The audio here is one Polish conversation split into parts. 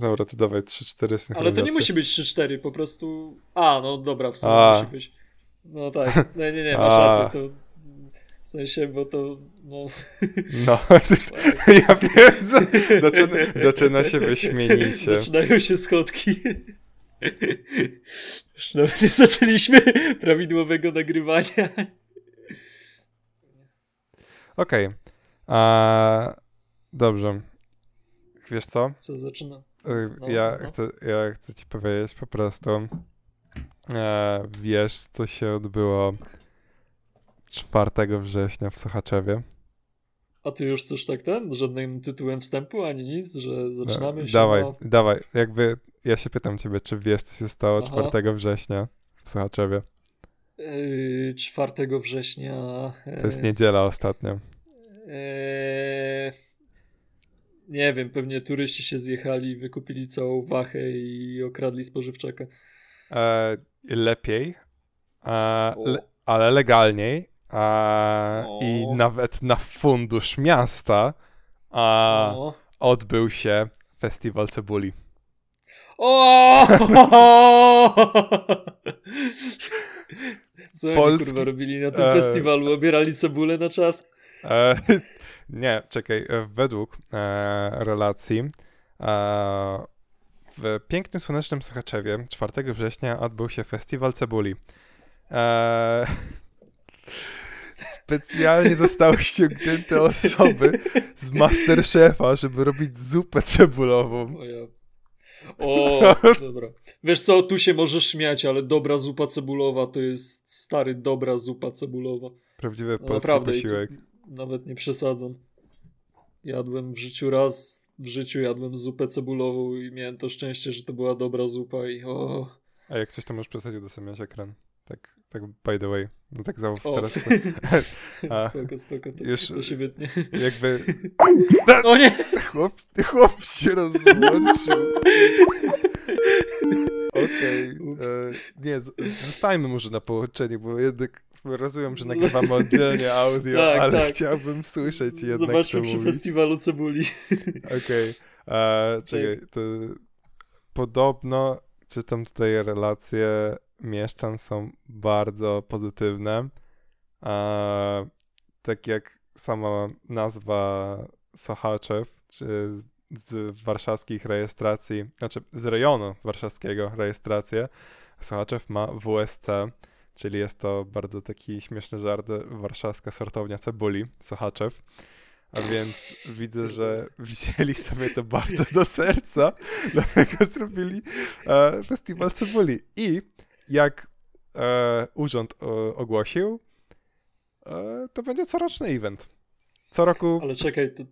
Dobra, to dawaj 3-4 Ale to nie musi być 3-4, po prostu... A, no dobra, w sumie A. musi być. No tak, nie, nie, nie, masz A. rację, to... W sensie, bo to... No, No, ja wiem, za- zaczyna, zaczyna się wyśmienicie. Zaczynają się schodki. Już nawet nie zaczęliśmy prawidłowego nagrywania. Okej. A, Dobrze. Wiesz co? Co zaczyna? No, ja, no. Chcę, ja chcę ci powiedzieć po prostu. E, wiesz, co się odbyło 4 września w Sochaczewie? A ty już coś tak ten? Żadnym tytułem wstępu ani nic, że zaczynamy E, się Dawaj, na... dawaj. Jakby ja się pytam ciebie, czy wiesz, co się stało Aha. 4 września w Sochaczewie? Yy, 4 września. To jest niedziela ostatnia. Eee, nie wiem, pewnie turyści się zjechali, wykupili całą wachę i okradli spożywczaka. E, lepiej, e, le, ale legalniej. E, I nawet na fundusz miasta a, odbył się festiwal cebuli. o! Co oni Polski- kurwa robili na tym e, festiwalu? Obierali cebulę na czas? Nie, czekaj. e, Według e, relacji e, w pięknym, słonecznym Sochaczewie 4 września odbył się festiwal cebuli. E, specjalnie zostały ściągnięte osoby z Masterchefa, żeby robić zupę cebulową. O, ja. o dobra. Wiesz co, tu się możesz śmiać, ale dobra zupa cebulowa to jest stary dobra zupa cebulowa. Prawdziwy No polski naprawdę, i tu posiłek. Nawet nie przesadzam. Jadłem w życiu raz, w życiu jadłem zupę cebulową i miałem to szczęście, że to była dobra zupa i o... A jak coś, to możesz przesadzić do mieć ekran. Tak, tak by the way. No tak załóż teraz. A, spoko, spoko, to, już- to się wytnie. jakby O nie! Chłop, chłop się rozłączył. Okej. Ups. e, Nie, z- zostańmy może na połączeniu, bo jednak rozumiem, że nagrywamy oddzielnie audio, Tak, ale tak. chciałbym słyszeć jednak, Zobaczmy co przy mówisz. festiwalu cebuli. Okej. E, Czekaj, to podobno czytam tutaj relacje mieszczan są bardzo pozytywne. E, tak jak sama nazwa Sochaczew, czy z, z warszawskich rejestracji, znaczy z rejonu warszawskiego rejestrację, Sochaczew ma WSC, czyli jest to bardzo taki śmieszny żart, warszawska sortownia cebuli, Sochaczew. A więc widzę, że wzięli sobie to bardzo do serca, dlatego zrobili e, festiwal cebuli. I jak e, urząd o, ogłosił, e, to będzie coroczny event. Co roku Ale czekaj, to,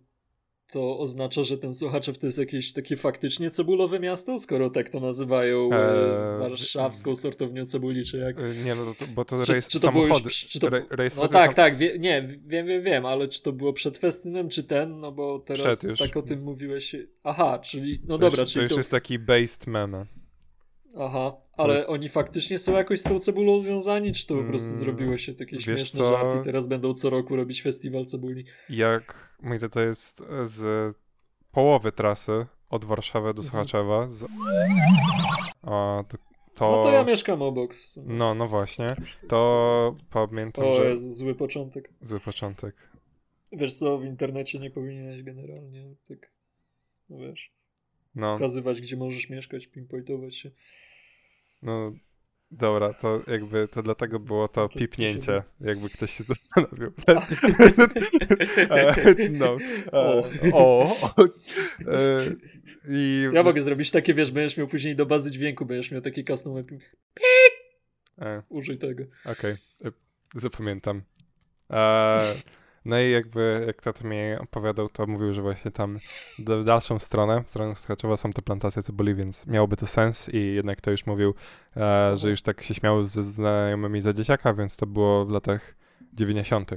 to oznacza, że ten Sochaczew to jest jakieś takie faktycznie cebulowe miasto, skoro tak to nazywają e, Eee, warszawską sortownią cebuli, czy jak? e, Nie, no to, bo to Czy, rejestr czy to było już, samochody. czy to, re, no tak, sam- tak, wie, nie, wiem, wiem, wiem, ale czy to było przed festynem, czy ten, no bo teraz Przed już. tak o tym mówiłeś. Aha, czyli, no to dobra, już, czyli to już to, jest taki based meme. aha, ale jest- oni faktycznie są jakoś z tą cebulą związani, czy to po prostu Mm, zrobiło się takie wiesz śmieszne co? żarty, teraz będą co roku robić festiwal cebuli. Jak mój to jest z połowy trasy od Warszawy do Mhm. Sochaczewa. Z, a, to, to, No to ja mieszkam obok w sumie. No, no właśnie. To pamiętam, O że Jezu, zły początek. zły początek. Wiesz co, w internecie nie powinieneś generalnie tak, no wiesz, No, wskazywać, gdzie możesz mieszkać, pinpointować się. no dobra, to jakby to dlatego było to To- się pipnięcie, jakby ktoś się zastanowił. E, no. O. E, o. E, I Ja mogę zrobić takie, wiesz, będziesz miał później do bazy dźwięku, będziesz miał taki custom Użyj tego. Okej, e, zapamiętam. E, no i jakby jak tato mi opowiadał, to mówił, że właśnie tam w dalszą stronę, w stronę Sochaczewa są te plantacje cebuli, więc miałoby to sens i jednak to już mówił, e, że już tak się śmiał ze znajomymi za dzieciaka, więc to było w latach 90.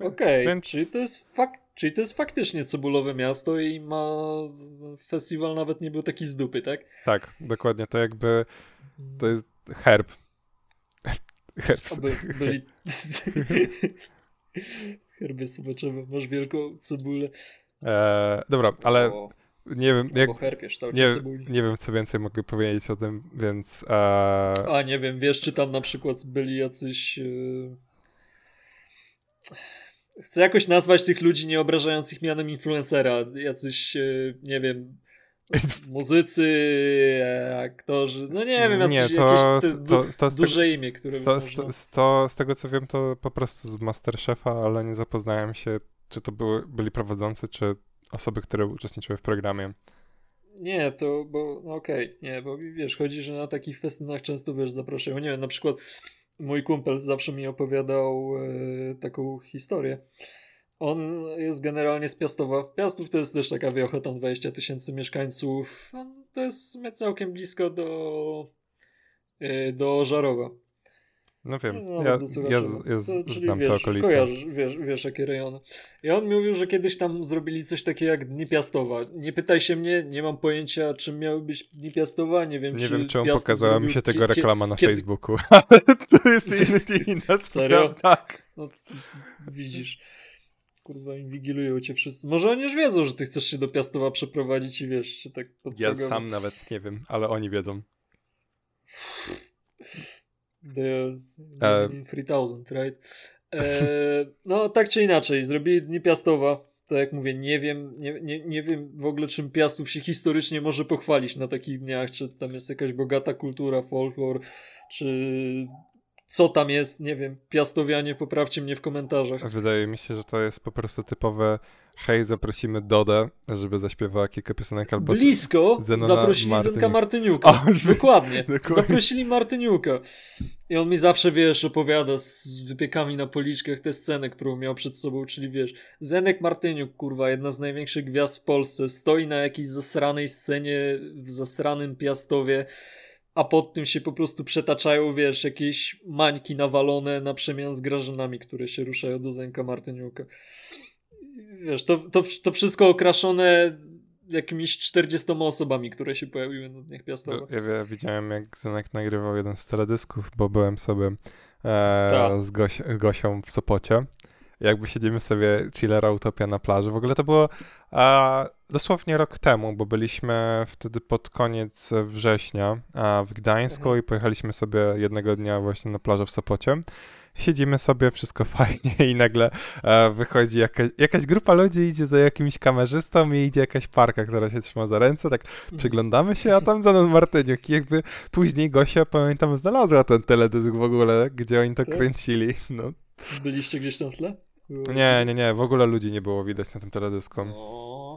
Okej, Więc- czyli, to jest fak- czyli to jest faktycznie cebulowe miasto i ma... Festiwal nawet nie był taki z dupy, tak? Tak, dokładnie, to jakby to jest herb. Herb. By, byli... Herby sobaczowe, masz wielką cebulę. E, dobra, ale O. nie wiem, jak, herpie, nie, nie wiem, co więcej mogę powiedzieć o tym, więc... E... A, nie wiem, wiesz, czy tam na przykład byli jacyś... Yy... Chcę jakoś nazwać tych ludzi nie obrażających mianem influencera, jacyś, yy, nie wiem, muzycy, aktorzy, no nie wiem, nie, to, jakieś te, to, to, to duże imię, które to, można... to, z tego co wiem, to po prostu z Masterchefa, ale nie zapoznałem się, czy to były, byli prowadzący, czy osoby, które uczestniczyły w programie. Nie, to, bo, no okej, okay, nie, bo wiesz, chodzi, że na takich festynach często, wiesz, zapraszają, nie wiem, na przykład mój kumpel zawsze mi opowiadał e, taką historię, on jest generalnie z Piastowa. Piastów to jest też taka wiocha, tam 20 tysięcy mieszkańców. To jest całkiem blisko do, y, do Żarowa. No wiem, no, ja, ja, ja to, znam wiesz, te okolice. Kojarzysz, wiesz, wiesz, jakie rejony. I on mówił, że kiedyś tam zrobili coś takiego jak Dni Piastowa. Nie pytaj się mnie, nie mam pojęcia, czym miały być Dni Piastowa. Nie wiem, nie wiem, czemu pokazała mi się tego reklama na kiedy... Facebooku. Ale to jest inny, inna Serio? Tak. No, widzisz. Kurwa, inwigilują cię wszyscy. Może oni już wiedzą, że ty chcesz się do Piastowa przeprowadzić i wiesz, się tak Ja sam nawet nie wiem, ale oni wiedzą. The e... 3000, right? E, no, tak czy inaczej, zrobili Dni Piastowa. Tak jak mówię, nie wiem, nie, nie, nie wiem w ogóle czym Piastów się historycznie może pochwalić na takich dniach, czy tam jest jakaś bogata kultura, folklor, czy co tam jest, nie wiem, piastowianie, poprawcie mnie w komentarzach. Wydaje mi się, że to jest po prostu typowe hej, zaprosimy Dodę, żeby zaśpiewała kilka piosenek albo... Blisko Zenona zaprosili Martyniuk. Zenka Martyniuka. O, Dokładnie. Dokładnie. Zaprosili Martyniuka. I on mi zawsze, wiesz, opowiada z wypiekami na policzkach tę scenę, którą miał przed sobą, czyli wiesz, Zenek Martyniuk, kurwa, jedna z największych gwiazd w Polsce, stoi na jakiejś zasranej scenie w zasranym Piastowie a pod tym się po prostu przetaczają, wiesz, jakieś mańki nawalone na przemian z grażynami, które się ruszają do Zenka Martyniuka. Wiesz, to, to, to wszystko okraszone jakimiś 40 osobami, które się pojawiły na Dniach Piastowych. Ja, ja widziałem, jak Zenek nagrywał jeden z teledysków, bo byłem sobie e, tak. z Goś, Gosią w Sopocie jakby siedzimy sobie chillera Utopia na plaży. W ogóle to było a, dosłownie rok temu, bo byliśmy wtedy pod koniec września a, w Gdańsku mhm. i pojechaliśmy sobie jednego dnia właśnie na plażę w Sopocie. Siedzimy sobie, wszystko fajnie i nagle e, wychodzi jakaś, jakaś grupa ludzi, idzie za jakimś kamerzystą i idzie jakaś parka, która się trzyma za ręce, tak mhm. przyglądamy się, a tam za nas Martyniuk i jakby później Gosia, pamiętam, znalazła ten teledysk w ogóle, gdzie oni to tak? kręcili. No. Byliście gdzieś tam w tle? Nie, nie, nie, w ogóle ludzi nie było widać na tym teledysku. No.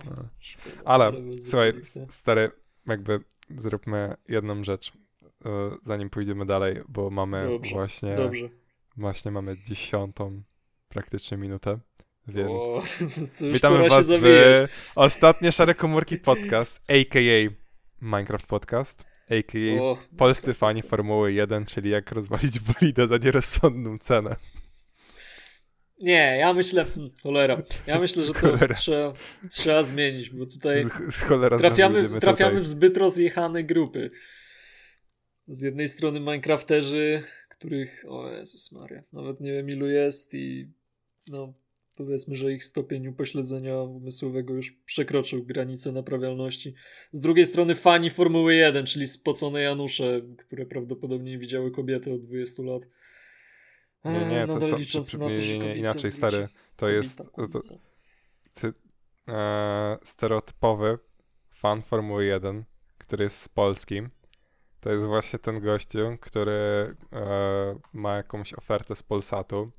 Ale słuchaj, stary, jakby zróbmy jedną rzecz, e, zanim pójdziemy dalej, bo mamy dobrze, właśnie dobrze. właśnie mamy dziesiątą praktycznie minutę. Więc o, witamy was w ostatnie Szare Komórki Podcast, a.k.a. Minecraft Podcast, a.k.a. O, polscy fani Formuły 1, czyli jak rozwalić bolidę za nierozsądną cenę. Nie, ja myślę, hmm, cholera, ja myślę, że to trzeba, trzeba zmienić, bo tutaj z, z trafiamy, trafiamy tutaj. w zbyt rozjechane grupy. Z jednej strony Minecrafterzy, których, o Jezus Maria, nawet nie wiem ilu jest i no powiedzmy, że ich stopień upośledzenia umysłowego już przekroczył granicę naprawialności. Z drugiej strony fani Formuły 1, czyli spocone Janusze, które prawdopodobnie widziały kobiety od 20 lat. Nie, nie, to są, licząc na to, nie, nie, nie, inaczej, stary. To jest to, ty, e, stereotypowy fan Formuły 1, który jest z Polski. To jest właśnie ten gościu, który e, ma jakąś ofertę z Polsatu.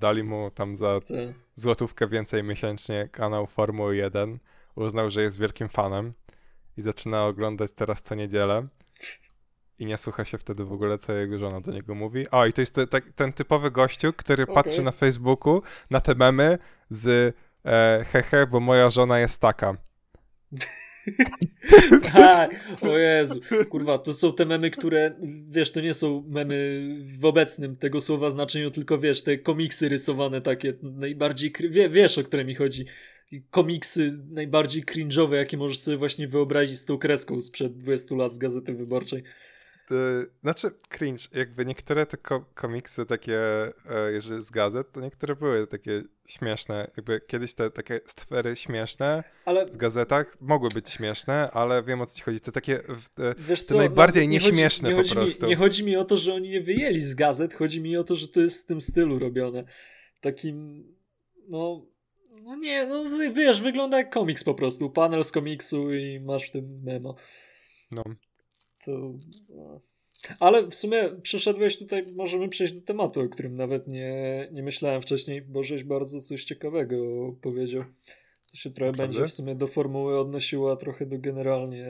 Dali mu tam za Ty. złotówkę więcej miesięcznie kanał Formuły 1. Uznał, że jest wielkim fanem i zaczyna oglądać teraz co niedzielę i nie słucha się wtedy w ogóle, co jego żona do niego mówi. O, i to jest te, ten typowy gościu, który okay. patrzy na Facebooku na te memy z e, hehe, bo moja żona jest taka. tak, o Jezu, kurwa, to są te memy, które, wiesz, to nie są memy w obecnym tego słowa znaczeniu, tylko wiesz, te komiksy rysowane takie, najbardziej, wie, wiesz, o które mi chodzi, komiksy najbardziej cringe'owe, jakie możesz sobie właśnie wyobrazić z tą kreską sprzed 20 lat z Gazety Wyborczej. Y, znaczy, cringe. Jakby niektóre te ko komiksy takie, e, jeżeli z gazet, to niektóre były takie śmieszne. Jakby kiedyś te takie stwery śmieszne ale... w gazetach mogły być śmieszne, ale wiem o co ci chodzi. Te takie te, Wiesz te najbardziej nie nieśmieszne chodzi, nie po prostu. Mi, nie chodzi mi o to, że oni je wyjęli z gazet, chodzi mi o to, że to jest w tym stylu robione. Takim, no... No nie, no wiesz, wygląda jak komiks po prostu. Panel z komiksu i masz w tym memo. No. To... No. Ale w sumie przeszedłeś tutaj, możemy przejść do tematu, o którym nawet nie, nie myślałem wcześniej, bo żeś bardzo coś ciekawego powiedział. To się trochę Naprawdę? będzie w sumie do formuły odnosiła, trochę do generalnie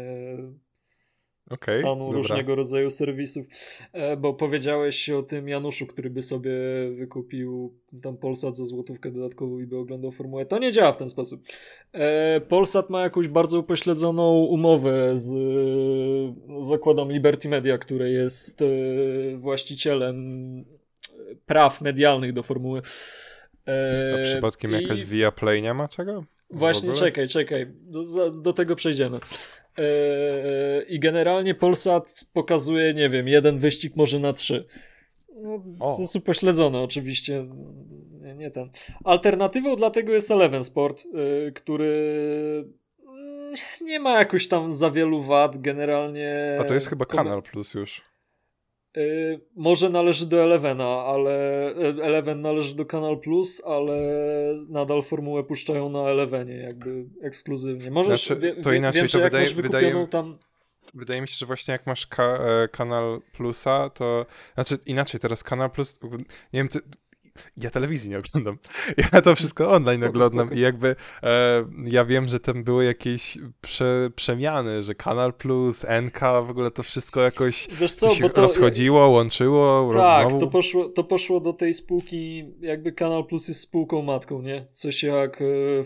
okay, stanu dobra. różnego rodzaju serwisów, e, bo powiedziałeś o tym Januszu, który by sobie wykupił tam Polsat za złotówkę dodatkową i by oglądał formułę. To nie działa w ten sposób. E, Polsat ma jakąś bardzo upośledzoną umowę z zakładem Liberty Media, które jest e, właścicielem praw medialnych do formuły. A przypadkiem i... jakaś Via Play nie ma czego? Właśnie, czekaj, czekaj. Do, do tego przejdziemy. Yy, I generalnie Polsat pokazuje, nie wiem, jeden wyścig może na trzy. No, jest upośledzone oczywiście. Nie, nie, ten. Alternatywą dla tego jest Eleven Sport, yy, który mm, nie ma jakoś tam za wielu wad generalnie. A to jest chyba Kanal Plus już. Y, może należy do Elevena, ale y, Eleven należy do Kanal Plus, ale nadal formułę puszczają na Elevenie, jakby ekskluzywnie. Możesz, znaczy, to inaczej, wiem, to wydaje, wydaje, tam... wydaje mi się, że właśnie jak masz ka e, Kanal Plusa, to znaczy inaczej, teraz Kanal Plus, nie wiem, ty, ja telewizji nie oglądam. Ja to wszystko online spoko, oglądam spoko. i jakby e, ja wiem, że tam były jakieś prze, przemiany, że Kanal Plus, NK, w ogóle to wszystko jakoś Wiesz co, bo to, rozchodziło, łączyło. Tak, to poszło, to poszło do tej spółki, jakby Kanal Plus jest spółką matką, nie? Coś jak e,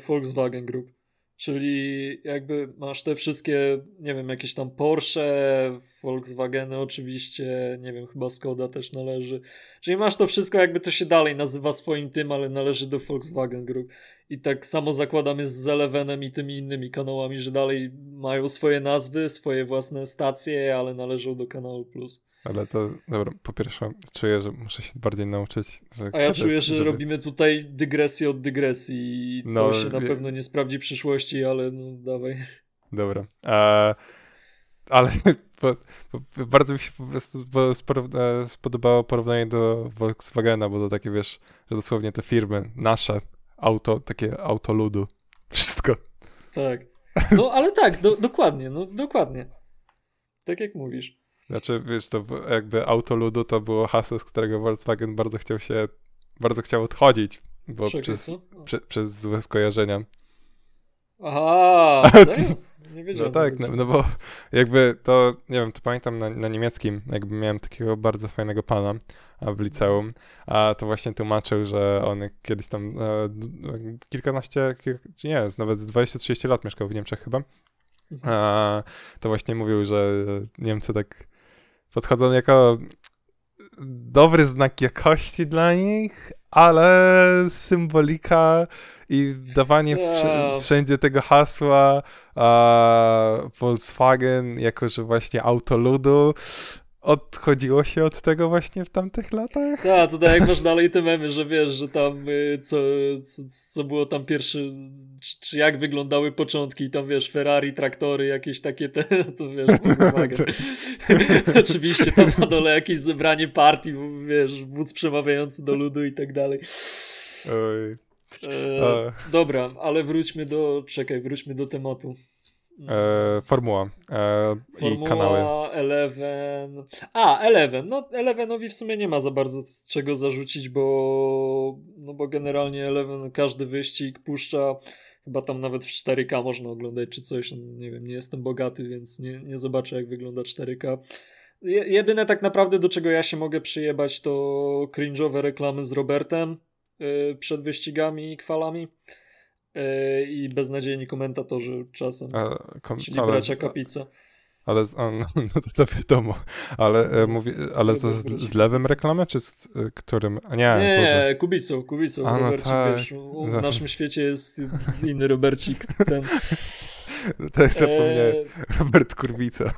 Volkswagen Group. Czyli jakby masz te wszystkie, nie wiem, jakieś tam Porsche, Volkswageny oczywiście, nie wiem, chyba Skoda też należy. Czyli masz to wszystko, jakby to się dalej nazywa swoim tym, ale należy do Volkswagen Group. I tak samo zakładam jest z Elevenem i tymi innymi kanałami, że dalej mają swoje nazwy, swoje własne stacje, ale należą do kanału Plus. Ale to, dobra, po pierwsze czuję, że muszę się bardziej nauczyć. A ja czuję, że żeby... robimy tutaj dygresję od dygresji i no, to się na pewno nie sprawdzi w przyszłości, ale no dawaj. Dobra. Ale bo, bo bardzo mi się po prostu e, spodobało porównanie do Volkswagena, bo to takie, wiesz, że dosłownie te firmy, nasze auto, takie auto ludu, wszystko. Tak. No ale tak, do, dokładnie, no dokładnie. Tak jak mówisz. Znaczy, wiesz, to jakby autoludu to było hasło, z którego Volkswagen bardzo chciał się, bardzo chciał odchodzić, bo przez, prze, przez złe skojarzenia. Aha, serio? Nie wiedziałem. No tak, no, no, bo jakby to, nie wiem, to pamiętam na, na, niemieckim, jakby miałem takiego bardzo fajnego pana w liceum, a to właśnie tłumaczył, że on kiedyś tam e, kilkanaście, kilk, nie, nawet z 20-30 lat mieszkał w Niemczech chyba, mhm. a, to właśnie mówił, że Niemcy tak podchodzą jako dobry znak jakości dla nich, ale symbolika i dawanie yeah. wszędzie tego hasła Volkswagen jako, że właśnie auto ludu odchodziło się od tego właśnie w tamtych latach. Tak, to tak jak masz dalej te memy, że wiesz, że tam y, co, co, co było tam pierwszy, czy, czy, jak wyglądały początki i tam wiesz, Ferrari, traktory, jakieś takie te, to wiesz, Oczywiście tam na dole jakieś zebranie partii, wiesz, wódz przemawiający do ludu i tak dalej. Oj. E, dobra, ale wróćmy do, czekaj, wróćmy do tematu. E, formuła, e, formuła i kanały. Eleven. A, Eleven. No, Elevenowi w sumie nie ma za bardzo czego zarzucić, bo, no bo generalnie Eleven każdy wyścig puszcza. Chyba tam nawet w 4K można oglądać czy coś. Nie wiem, nie jestem bogaty, więc nie, nie zobaczę, jak wygląda 4K. Jedyne tak naprawdę, do czego ja się mogę przyjebać, to cringe'owe reklamy z Robertem yy, przed wyścigami i kwalami. E, i beznadziejni komentatorzy czasem, A, kom, czyli ale, bracia Kapica. Ale, a, no, no to, to wiadomo, ale, e, mówi, ale z, z, lewym reklamę, czy z e, którym? Nie, nie, nie Kubicą, Kubicą. A, no tak. wiesz, w naszym świecie jest inny Robercik, ten... Tak zapomniałem. Eee... Robert Kurwica.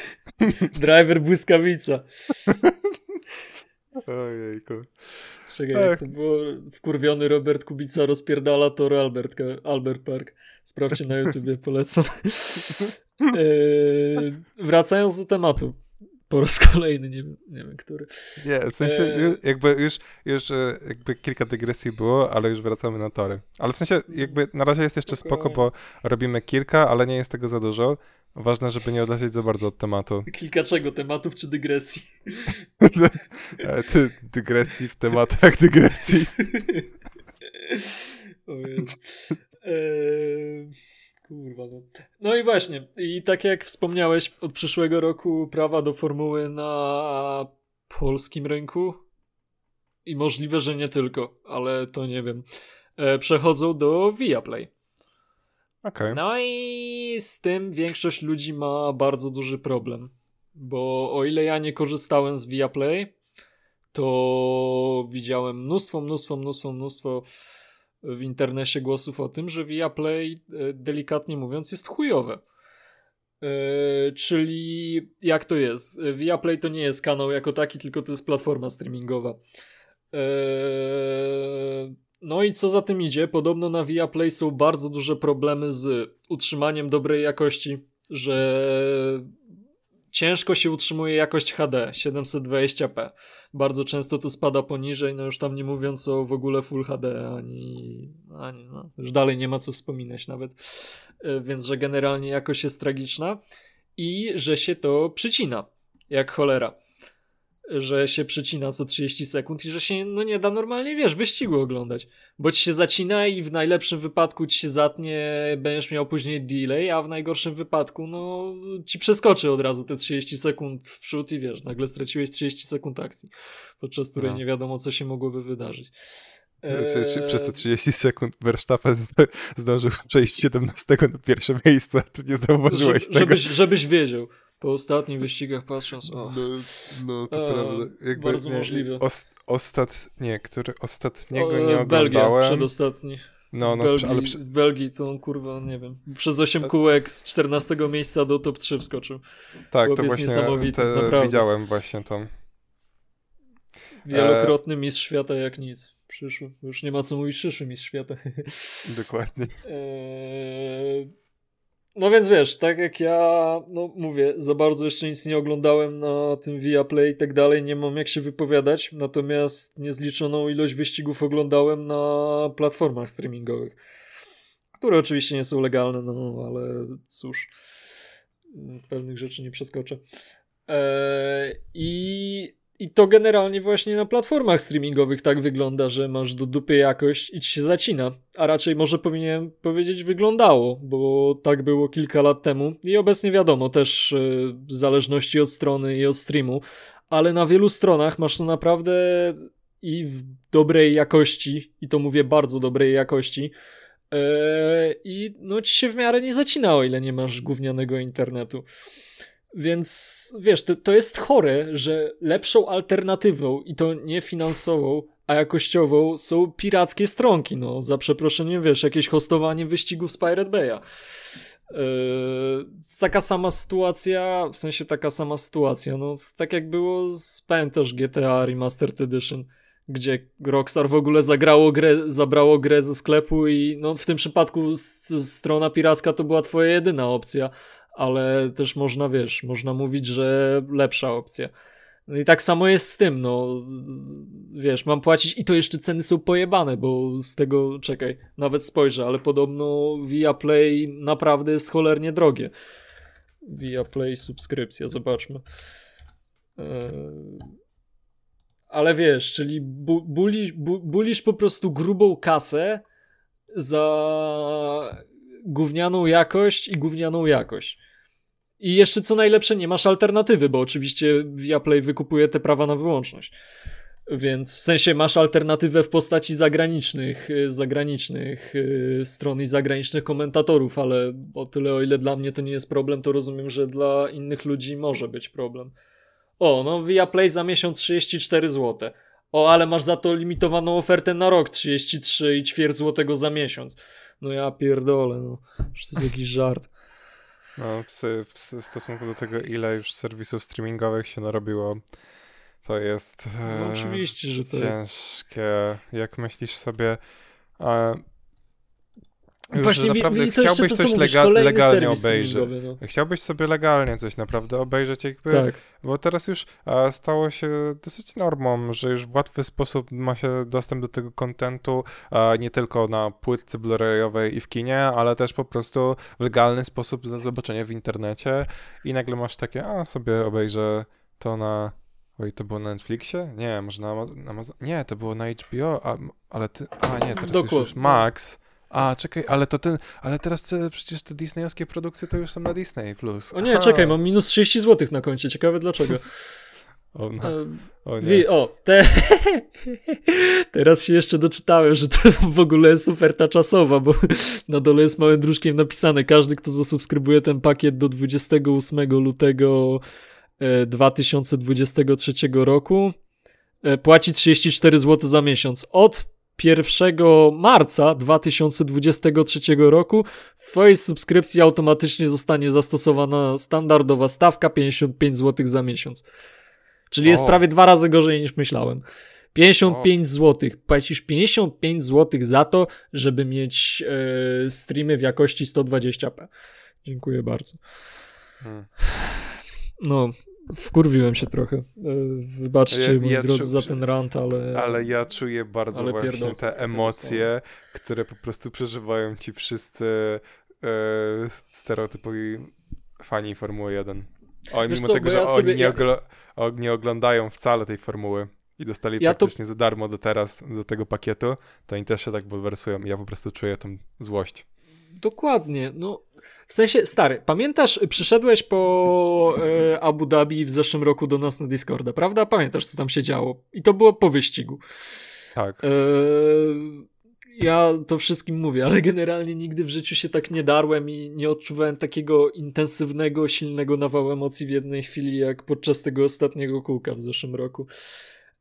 Driver Błyskawica. Ojejku. Czekaj, jak to było? Wkurwiony Robert Kubica rozpierdala tor Albert, Albert Park. Sprawdźcie na YouTubie, polecam. Eee, wracając do tematu. Po raz kolejny, nie wiem, nie wiem który. Nie, w sensie eee... jakby już, już e, jakby kilka dygresji było, ale już wracamy na tory. Ale w sensie jakby na razie jest jeszcze spoko, bo robimy kilka, ale nie jest tego za dużo. Ważne, żeby nie odlecieć za bardzo od tematu. Kilka czego? Tematów czy dygresji? E, ty, dygresji w tematach dygresji. o. Eee, kurwa no. No i właśnie. I tak jak wspomniałeś, od przyszłego roku prawa do formuły na polskim rynku i możliwe, że nie tylko, ale to nie wiem, e, przechodzą do Viaplay. Okay. No i z tym większość ludzi ma bardzo duży problem. Bo o ile ja nie korzystałem z Viaplay, to widziałem mnóstwo, mnóstwo, mnóstwo, mnóstwo w internecie głosów o tym, że Viaplay, e, delikatnie mówiąc, jest chujowe. Yy, czyli jak to jest? Viaplay to nie jest kanał jako taki, tylko to jest platforma streamingowa. Yy, no i co za tym idzie, podobno na Viaplay są bardzo duże problemy z utrzymaniem dobrej jakości, że ciężko się utrzymuje jakość HD 720p. Bardzo często to spada poniżej, no już tam nie mówiąc o w ogóle Full HD, ani, ani no, już dalej nie ma co wspominać nawet. E, więc, że generalnie jakość jest tragiczna i że się to przycina jak cholera że się przycina co 30 sekund i że się no nie da normalnie, wiesz, wyścigu oglądać. Bo ci się zacina i w najlepszym wypadku ci się zatnie, będziesz miał później delay, a w najgorszym wypadku no ci przeskoczy od razu te 30 sekund w przód i wiesz, nagle straciłeś 30 sekund akcji, podczas której no. nie wiadomo co się mogłoby wydarzyć. Eee... Przez te 30 sekund Verstappen zdążył przejść 17 na pierwsze miejsce, ty nie zauważyłeś Żeby, tego. Żebyś, żebyś wiedział. Po ostatnich wyścigach patrząc, o. No, no to a, prawda. Jakby, bardzo nie, możliwe. Ost, ostat, nie, który ostatniego o, nie oglądałem. Belgia, przedostatni. No, no, w Belgii, ale w Belgii to on kurwa, nie wiem, przez 8 kółek z 14 miejsca do top 3 wskoczył. Tak, Chłop to właśnie te, widziałem właśnie tą. Wielokrotny e... mistrz świata jak nic. Przyszły. Już nie ma co mówić przyszły mistrz świata. Dokładnie. E... No więc wiesz, tak jak ja, no mówię, za bardzo jeszcze nic nie oglądałem na tym Viaplay i tak dalej, nie mam jak się wypowiadać, natomiast niezliczoną ilość wyścigów oglądałem na platformach streamingowych, które oczywiście nie są legalne, no ale cóż, pewnych rzeczy nie przeskoczę. Eee, I i to generalnie właśnie na platformach streamingowych tak wygląda, że masz do dupy jakość i ci się zacina. A raczej może powinienem powiedzieć wyglądało, bo tak było kilka lat temu. I obecnie wiadomo, też yy, w zależności od strony i od streamu. Ale na wielu stronach masz to naprawdę i w dobrej jakości, i to mówię bardzo dobrej jakości, yy, i no ci się w miarę nie zacina, o ile nie masz gównianego internetu. Więc wiesz, to, to jest chore, że lepszą alternatywą i to nie finansową, a jakościową są pirackie stronki, no. Za przeproszeniem, wiesz, jakieś hostowanie wyścigów z Pirate Bay'a. Yy, taka sama sytuacja, w sensie taka sama sytuacja, no. Tak jak było z, pamiętasz GTA Remastered Edition, gdzie Rockstar w ogóle zagrało grę, zabrało grę ze sklepu i no w tym przypadku strona piracka to była twoja jedyna opcja, ale też można, wiesz, można mówić, że lepsza opcja. No i tak samo jest z tym, no, wiesz, mam płacić i to jeszcze ceny są pojebane, bo z tego, czekaj, nawet spojrzę, ale podobno Via Play naprawdę jest cholernie drogie. Via Play subskrypcja, zobaczmy. Eee, ale wiesz, czyli bu bulisz, bu bulisz po prostu grubą kasę za gównianą jakość i gównianą jakość. I jeszcze co najlepsze, nie masz alternatywy, bo oczywiście Viaplay wykupuje te prawa na wyłączność. Więc w sensie masz alternatywę w postaci zagranicznych, y, zagranicznych y, stron i zagranicznych komentatorów, ale o tyle, o ile dla mnie to nie jest problem, to rozumiem, że dla innych ludzi może być problem. O, no Viaplay za miesiąc 34 zł. O, ale masz za to limitowaną ofertę na rok 33 i ćwierć złotego za miesiąc. No ja pierdolę, no. Że to jest jakiś żart. No, w, w, stosunku do tego, ile już serwisów streamingowych się narobiło, to jest no, oczywiście, że to ciężkie. Jak myślisz sobie, już, Właśnie naprawdę wi- chciałbyś to, coś lega- legalnie obejrzeć. No. Chciałbyś sobie legalnie coś naprawdę obejrzeć, jakby, tak. bo teraz już a, stało się dosyć normą, że już w łatwy sposób ma się dostęp do tego kontentu nie tylko na płytce blu-rayowej i w kinie, ale też po prostu w legalny sposób za zobaczenie w internecie i nagle masz takie, a sobie obejrzę to na Oj, to było na Netflixie? Nie, może na Amazon. Nie, to było na HBO, a, ale ty. A nie, teraz już Max. A, czekaj, ale to ten, ale teraz te, przecież te disneyowskie produkcje to już są na Disney+. Plus. O nie, czekaj, mam minus 30 zł na koncie, ciekawe dlaczego. O, no. o, nie. O te... teraz się jeszcze doczytałem, że to w ogóle jest oferta czasowa, bo na dole jest małym drużkiem napisane, każdy, kto zasubskrybuje ten pakiet do 28 lutego 2023 e, roku, e, płaci 34 zł za miesiąc. Od 1 marca 2023 roku w Twojej subskrypcji automatycznie zostanie zastosowana standardowa stawka 55 zł za miesiąc. Czyli o. jest prawie dwa razy gorzej niż myślałem. 55 zł. Płacisz 55 zł za to, żeby mieć e, streamy w jakości 120p. Dziękuję bardzo. Hmm. No, Wkurwiłem się trochę. E, wybaczcie, ja, moi ja drodzy, za ten rant, ale... Ale ja czuję bardzo ale właśnie te emocje, które po prostu przeżywają ci wszyscy e, stereotypowi fani Formuły 1. Oni, mimo co, tego, że ja oni sobie, nie, ogl nie, oglądają wcale tej formuły i dostali ja praktycznie to... za darmo do teraz, do tego pakietu, to oni też się tak bulwersują. Ja po prostu czuję tą złość. Dokładnie, no w sensie, stary, pamiętasz, przyszedłeś po e, Abu Dhabi w zeszłym roku do nas na Discorda, prawda? Pamiętasz, co tam się działo? I to było po wyścigu. Tak. E, ja to wszystkim mówię, ale generalnie nigdy w życiu się tak nie darłem i nie odczuwałem takiego intensywnego, silnego nawału emocji w jednej chwili, jak podczas tego ostatniego kółka w zeszłym roku.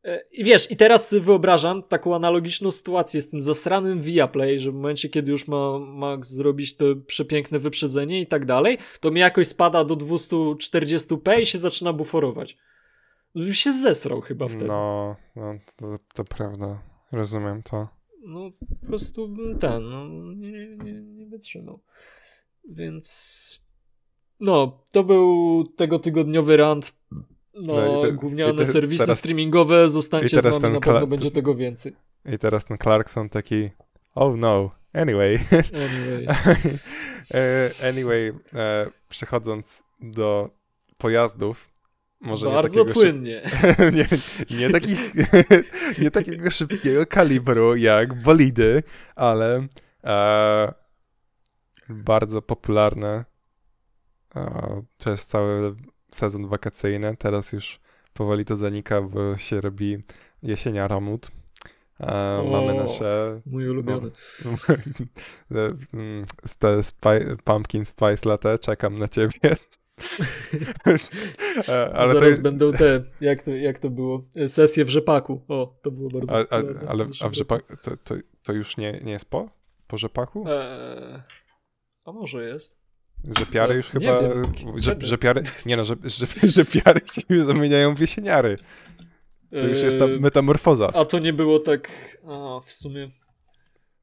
E, I wiesz, i teraz wyobrażam taką analogiczną sytuację z tym zasranym Viaplay, że w momencie, kiedy już ma Max zrobić to przepiękne wyprzedzenie i tak dalej, to mi jakoś spada do 240p i się zaczyna buforować. Już się zesrał chyba wtedy. No, no to, to prawda. Rozumiem to. No, po prostu ten, no, nie, nie, nie wytrzymał. Więc no, to był tego tygodniowy rant no, no te, gówniane te, serwisy teraz, streamingowe, zostańcie z nami, na pewno będzie tego więcej. I teraz ten Clarkson taki, oh no, anyway. Anyway. E, anyway, e, przechodząc do pojazdów, może Bardzo nie płynnie. nie, nie, taki, nie takiego szybkiego kalibru jak bolidy, ale e, bardzo popularne e, przez cały sezon wakacyjny. Teraz już powoli to zanika, bo się robi jesienia Ramut. E, mamy nasze. Mój ulubiony. No, te spi- pumpkin Spice Latte, czekam na ciebie. E, ale Zaraz to... będą te, jak to, jak to było? Sesje w rzepaku. O, to było bardzo. A, a, ale a w rzepaku to, to, to, już nie, nie jest po? Po rzepaku? Eee, a może jest? Że piary już chyba. Że, że piary. Nie no, że, że, że piary się już zamieniają w jesieniary. To już jest ta yy, metamorfoza. A to nie było tak. A, w sumie.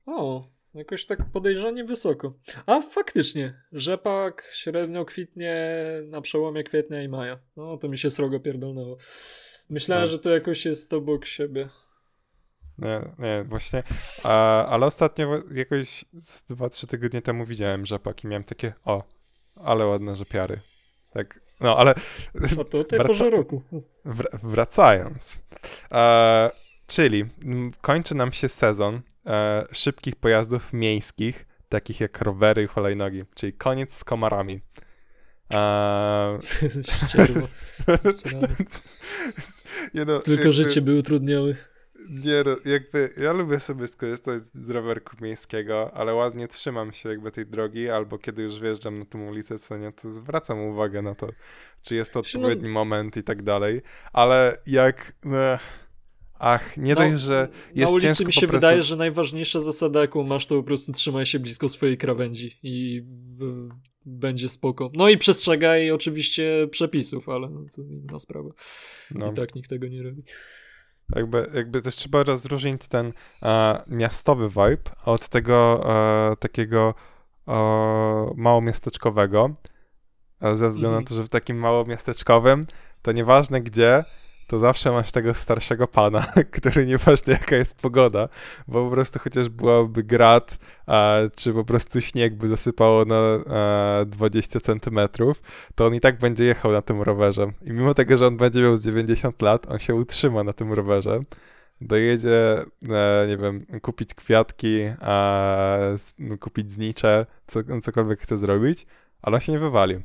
O, jakoś tak podejrzanie wysoko. A faktycznie, rzepak średnio kwitnie na przełomie kwietnia i maja. No to mi się srogo pierdolnęło. Myślałem, no. że to jakoś jest obok siebie. Nie, nie, właśnie. A, ale ostatnio jakoś z 2-3 tygodnie temu widziałem rzepak i miałem takie, o, ale ładne rzepiary. Tak, no ale... O to tej wraca... roku. wracając. E, czyli kończy nam się sezon e, szybkich pojazdów miejskich, takich jak rowery i hulajnogi, czyli koniec z komarami. E... no, Tylko jakby... życie by utrudniały. Nie no, jakby ja lubię sobie skorzystać z rowerku miejskiego, ale ładnie trzymam się jakby tej drogi, albo kiedy już wjeżdżam na tą ulicę, co nie, to zwracam uwagę na to, czy jest to odpowiedni no... moment i tak dalej, ale jak... Ach, nie no, dość, że jest Na ulicy ciężko mi się prostu... wydaje, że najważniejsza zasada, jaką masz, to po prostu trzymaj się blisko swojej krawędzi i będzie spoko. No i przestrzegaj oczywiście przepisów, ale no, to inna sprawa. No. I tak nikt tego nie robi. Jakby, jakby też trzeba rozróżnić ten e, miastowy vibe od tego e, takiego e, małomiasteczkowego. Ze względu na mhm. to, że w takim małomiasteczkowym to nieważne gdzie, to zawsze masz tego starszego pana, który nieważne jaka jest pogoda, bo po prostu chociaż byłaby grad, a, czy po prostu śnieg by zasypało na a, 20 centymetrów, to on i tak będzie jechał na tym rowerze. I mimo tego, że on będzie miał z 90 lat, on się utrzyma na tym rowerze dojedzie, e, nie wiem, kupić kwiatki, kupić znicze, co, cokolwiek chce zrobić, ale on się nie wywali.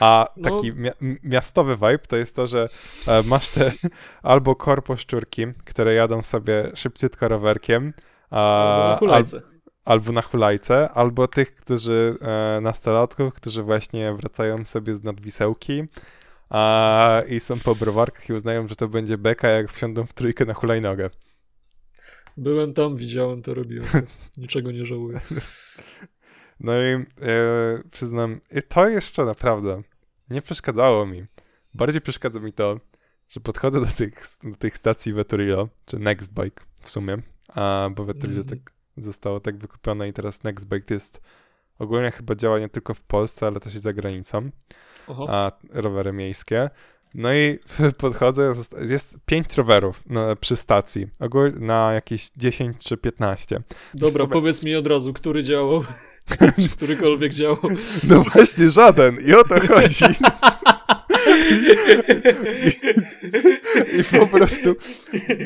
A no. taki no. miastowy vibe to jest to, że e, masz te albo korpo szczurki, które jadą sobie szybciutko rowerkiem. albo na hulajce. Al, albo na hulajce, albo tych, którzy, e, nastolatków, którzy właśnie wracają sobie z nadwisełki a, i są po browarkach i uznają, że to będzie beka, jak wsiądą w trójkę na hulajnogę. Byłem tam, widziałem to, robiłem. Niczego nie żałuję. No i e, przyznam, to jeszcze naprawdę nie przeszkadzało mi. Bardziej przeszkadza mi to, że podchodzę do tych, do tych stacji Veturillo, czy Nextbike w sumie, a, bo Veturillo mm. tak zostało tak wykupione i teraz Nextbike jest ogólnie chyba działa nie tylko w Polsce, ale też i za granicą, Oho. a rowery miejskie. No i podchodzę, jest pięć rowerów na, przy stacji, ogólnie na jakieś 10 czy 15. Dobra, sobie... powiedz mi od razu, który działał. Którykolwiek działał. No właśnie, żaden. I o to chodzi. I, I, po prostu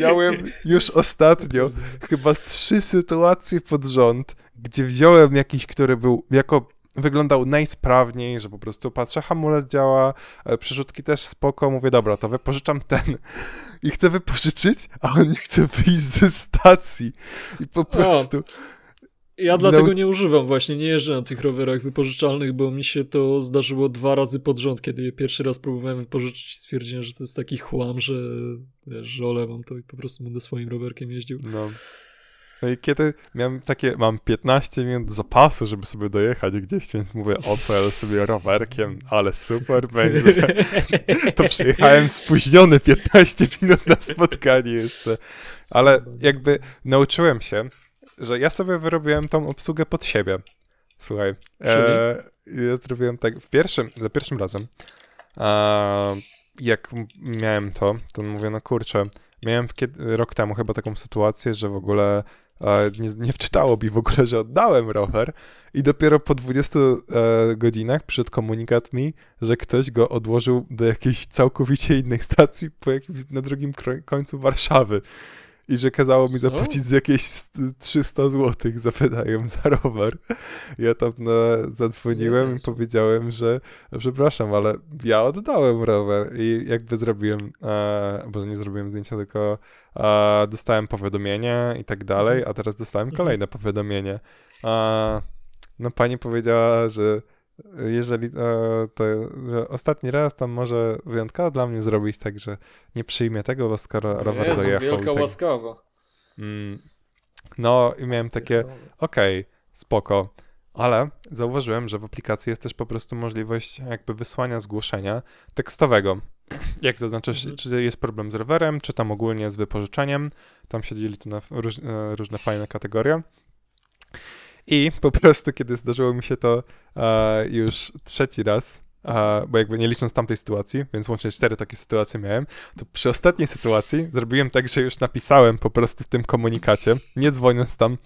miałem już ostatnio chyba trzy sytuacje pod rząd, gdzie wziąłem jakiś, który był jako wyglądał najsprawniej, że po prostu patrzę, hamulec działa, e, przerzutki też spoko, mówię, dobra, to wypożyczam ten i chcę wypożyczyć, a on nie chce wyjść ze stacji i po prostu... Ja dlatego no... nie używam właśnie, nie jeżdżę na tych rowerach wypożyczalnych, bo mi się to zdarzyło dwa razy pod rząd, kiedy je pierwszy raz próbowałem wypożyczyć i stwierdziłem, że to jest taki chłam, że wiesz, że olewam to i po prostu będę swoim rowerkiem jeździł. No. No i kiedy miałem takie, mam 15 minut zapasu, żeby sobie dojechać gdzieś, więc mówię, odpalę sobie rowerkiem, ale super będzie. To przyjechałem spóźniony 15 minut na spotkanie jeszcze. Ale jakby nauczyłem się, że ja sobie wyrobiłem tą obsługę pod siebie. Słuchaj, e, ja zrobiłem tak w pierwszym, za pierwszym razem. E, jak miałem to, to mówię, no kurczę, miałem kiedy, rok temu chyba taką sytuację, że w ogóle e, nie, nie wczytało mi w ogóle, że oddałem rower i dopiero po 20 e, godzinach przyszedł komunikat mi, że ktoś go odłożył do jakiejś całkowicie innej stacji po jakimś, na drugim końcu Warszawy i że kazało mi zapłacić z jakieś 300 zł, zapytają za rower. Ja tam no, zadzwoniłem i powiedziałem, że przepraszam, ale ja oddałem rower i jakby zrobiłem, e, bo nie zrobiłem zdjęcia, tylko e, dostałem powiadomienie i tak dalej, mhm. a teraz dostałem mhm. kolejne powiadomienie. E, no pani powiedziała, że jeżeli e, to ostatni raz tam może wyjątkowo dla mnie zrobić tak, że nie przyjmie tego, bo skoro rower Jezu, dojechał. wielka tak, łaskawa. Mm, no i miałem takie, okej, okay, spoko, ale zauważyłem, że w aplikacji jest też po prostu możliwość jakby wysłania zgłoszenia tekstowego. Jak zaznaczysz, mhm. czy jest problem z rowerem, czy tam ogólnie z wypożyczeniem. Tam się dzieli to na róż, e, różne fajne kategorie. I po prostu, kiedy zdarzyło mi się to e, już trzeci raz, e, bo jakby nie licząc tamtej sytuacji, więc łącznie cztery takie sytuacje miałem, to przy ostatniej sytuacji zrobiłem tak, że już napisałem po prostu w tym komunikacie, nie dzwoniąc tam,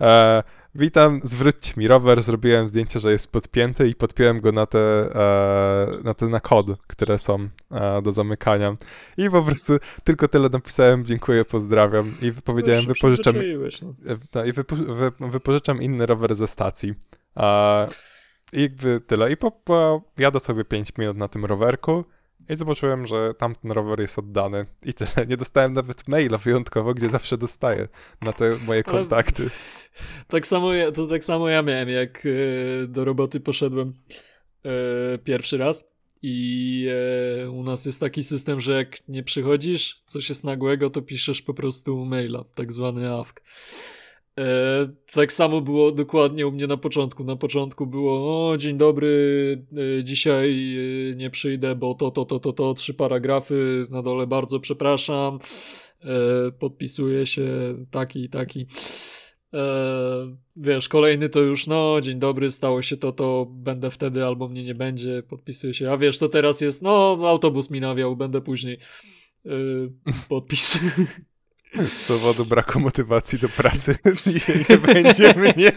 e, witam, zwróćcie mi rower, zrobiłem zdjęcie, że jest podpięty i podpiąłem go na te, e, na te na kod, które są e, do zamykania. I po prostu tylko tyle napisałem, dziękuję, pozdrawiam i powiedziałem, wypożyczam, no. E, i wypo, wy, wypożyczam inny rower ze stacji. E, I jakby tyle. I po, po, jadę sobie 5 minut na tym rowerku i zobaczyłem, że tamten rower jest oddany i tyle. Nie dostałem nawet maila wyjątkowo, gdzie zawsze dostaję na te moje kontakty. Ale tak samo ja, to tak samo ja miałem, jak e, do roboty poszedłem e, pierwszy raz i e, u nas jest taki system, że jak nie przychodzisz, coś jest nagłego, to piszesz po prostu maila, tak zwany AFK. E, tak samo było dokładnie u mnie na początku. Na początku było, o dzień dobry, e, dzisiaj e, nie przyjdę, bo to, to, to, to, to, trzy paragrafy, na dole bardzo przepraszam, e, podpisuje się taki, taki. E, wiesz, kolejny to już, no, dzień dobry, stało się to, to będę wtedy albo mnie nie będzie, podpisuje się. A wiesz, to teraz jest, no, autobus mi nawiał, będę później. E, podpis. Z powodu braku motywacji do pracy dzisiaj nie będzie mnie.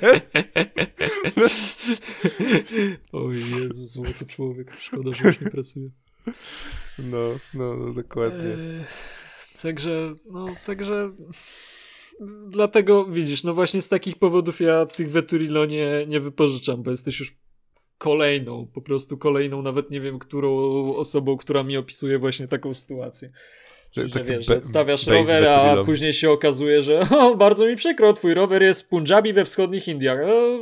o Jezu, złoty człowiek. Szkoda, że już nie pracuje. No, no, no dokładnie. Eee, także, no, także dlatego widzisz, no właśnie z takich powodów ja tych Veturilo nie, nie wypożyczam, bo jesteś już kolejną, po prostu kolejną, nawet nie wiem, którą osobą, która mi opisuje właśnie taką sytuację. Czyli, że wiesz, że stawiasz rower, a później się okazuje, że o, bardzo mi przykro, twój rower jest w Punjabi we wschodnich Indiach. E,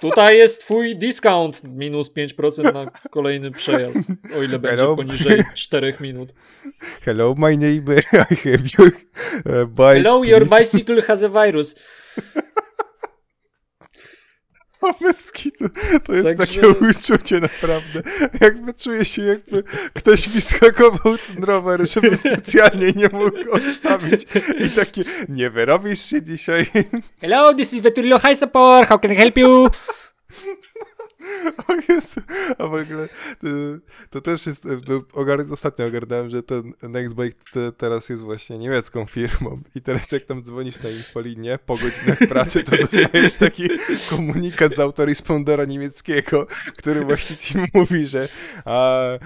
tutaj jest twój discount, minus 5% na kolejny przejazd, o ile będzie Hello. poniżej 4 minut. Hello, my neighbor, I have your uh, bike. Hello, your bicycle has a virus. To, to jest Także... takie uczucie naprawdę. Jakby czuję się, jakby ktoś mi skakował ten rower, żebym specjalnie nie mógł odstawić. I takie, nie wyrobisz się dzisiaj. Hello, this is Veturillo High Support, how can I help you? O Jezu, a w ogóle to, to też jest, to ogar, ostatnio ogarnąłem, że ten Nextbike te, teraz jest właśnie niemiecką firmą. I teraz jak tam dzwonisz na infolinię po godzinach pracy, to dostajesz taki komunikat z autorespondera niemieckiego, który właśnie ci mówi, że a, e,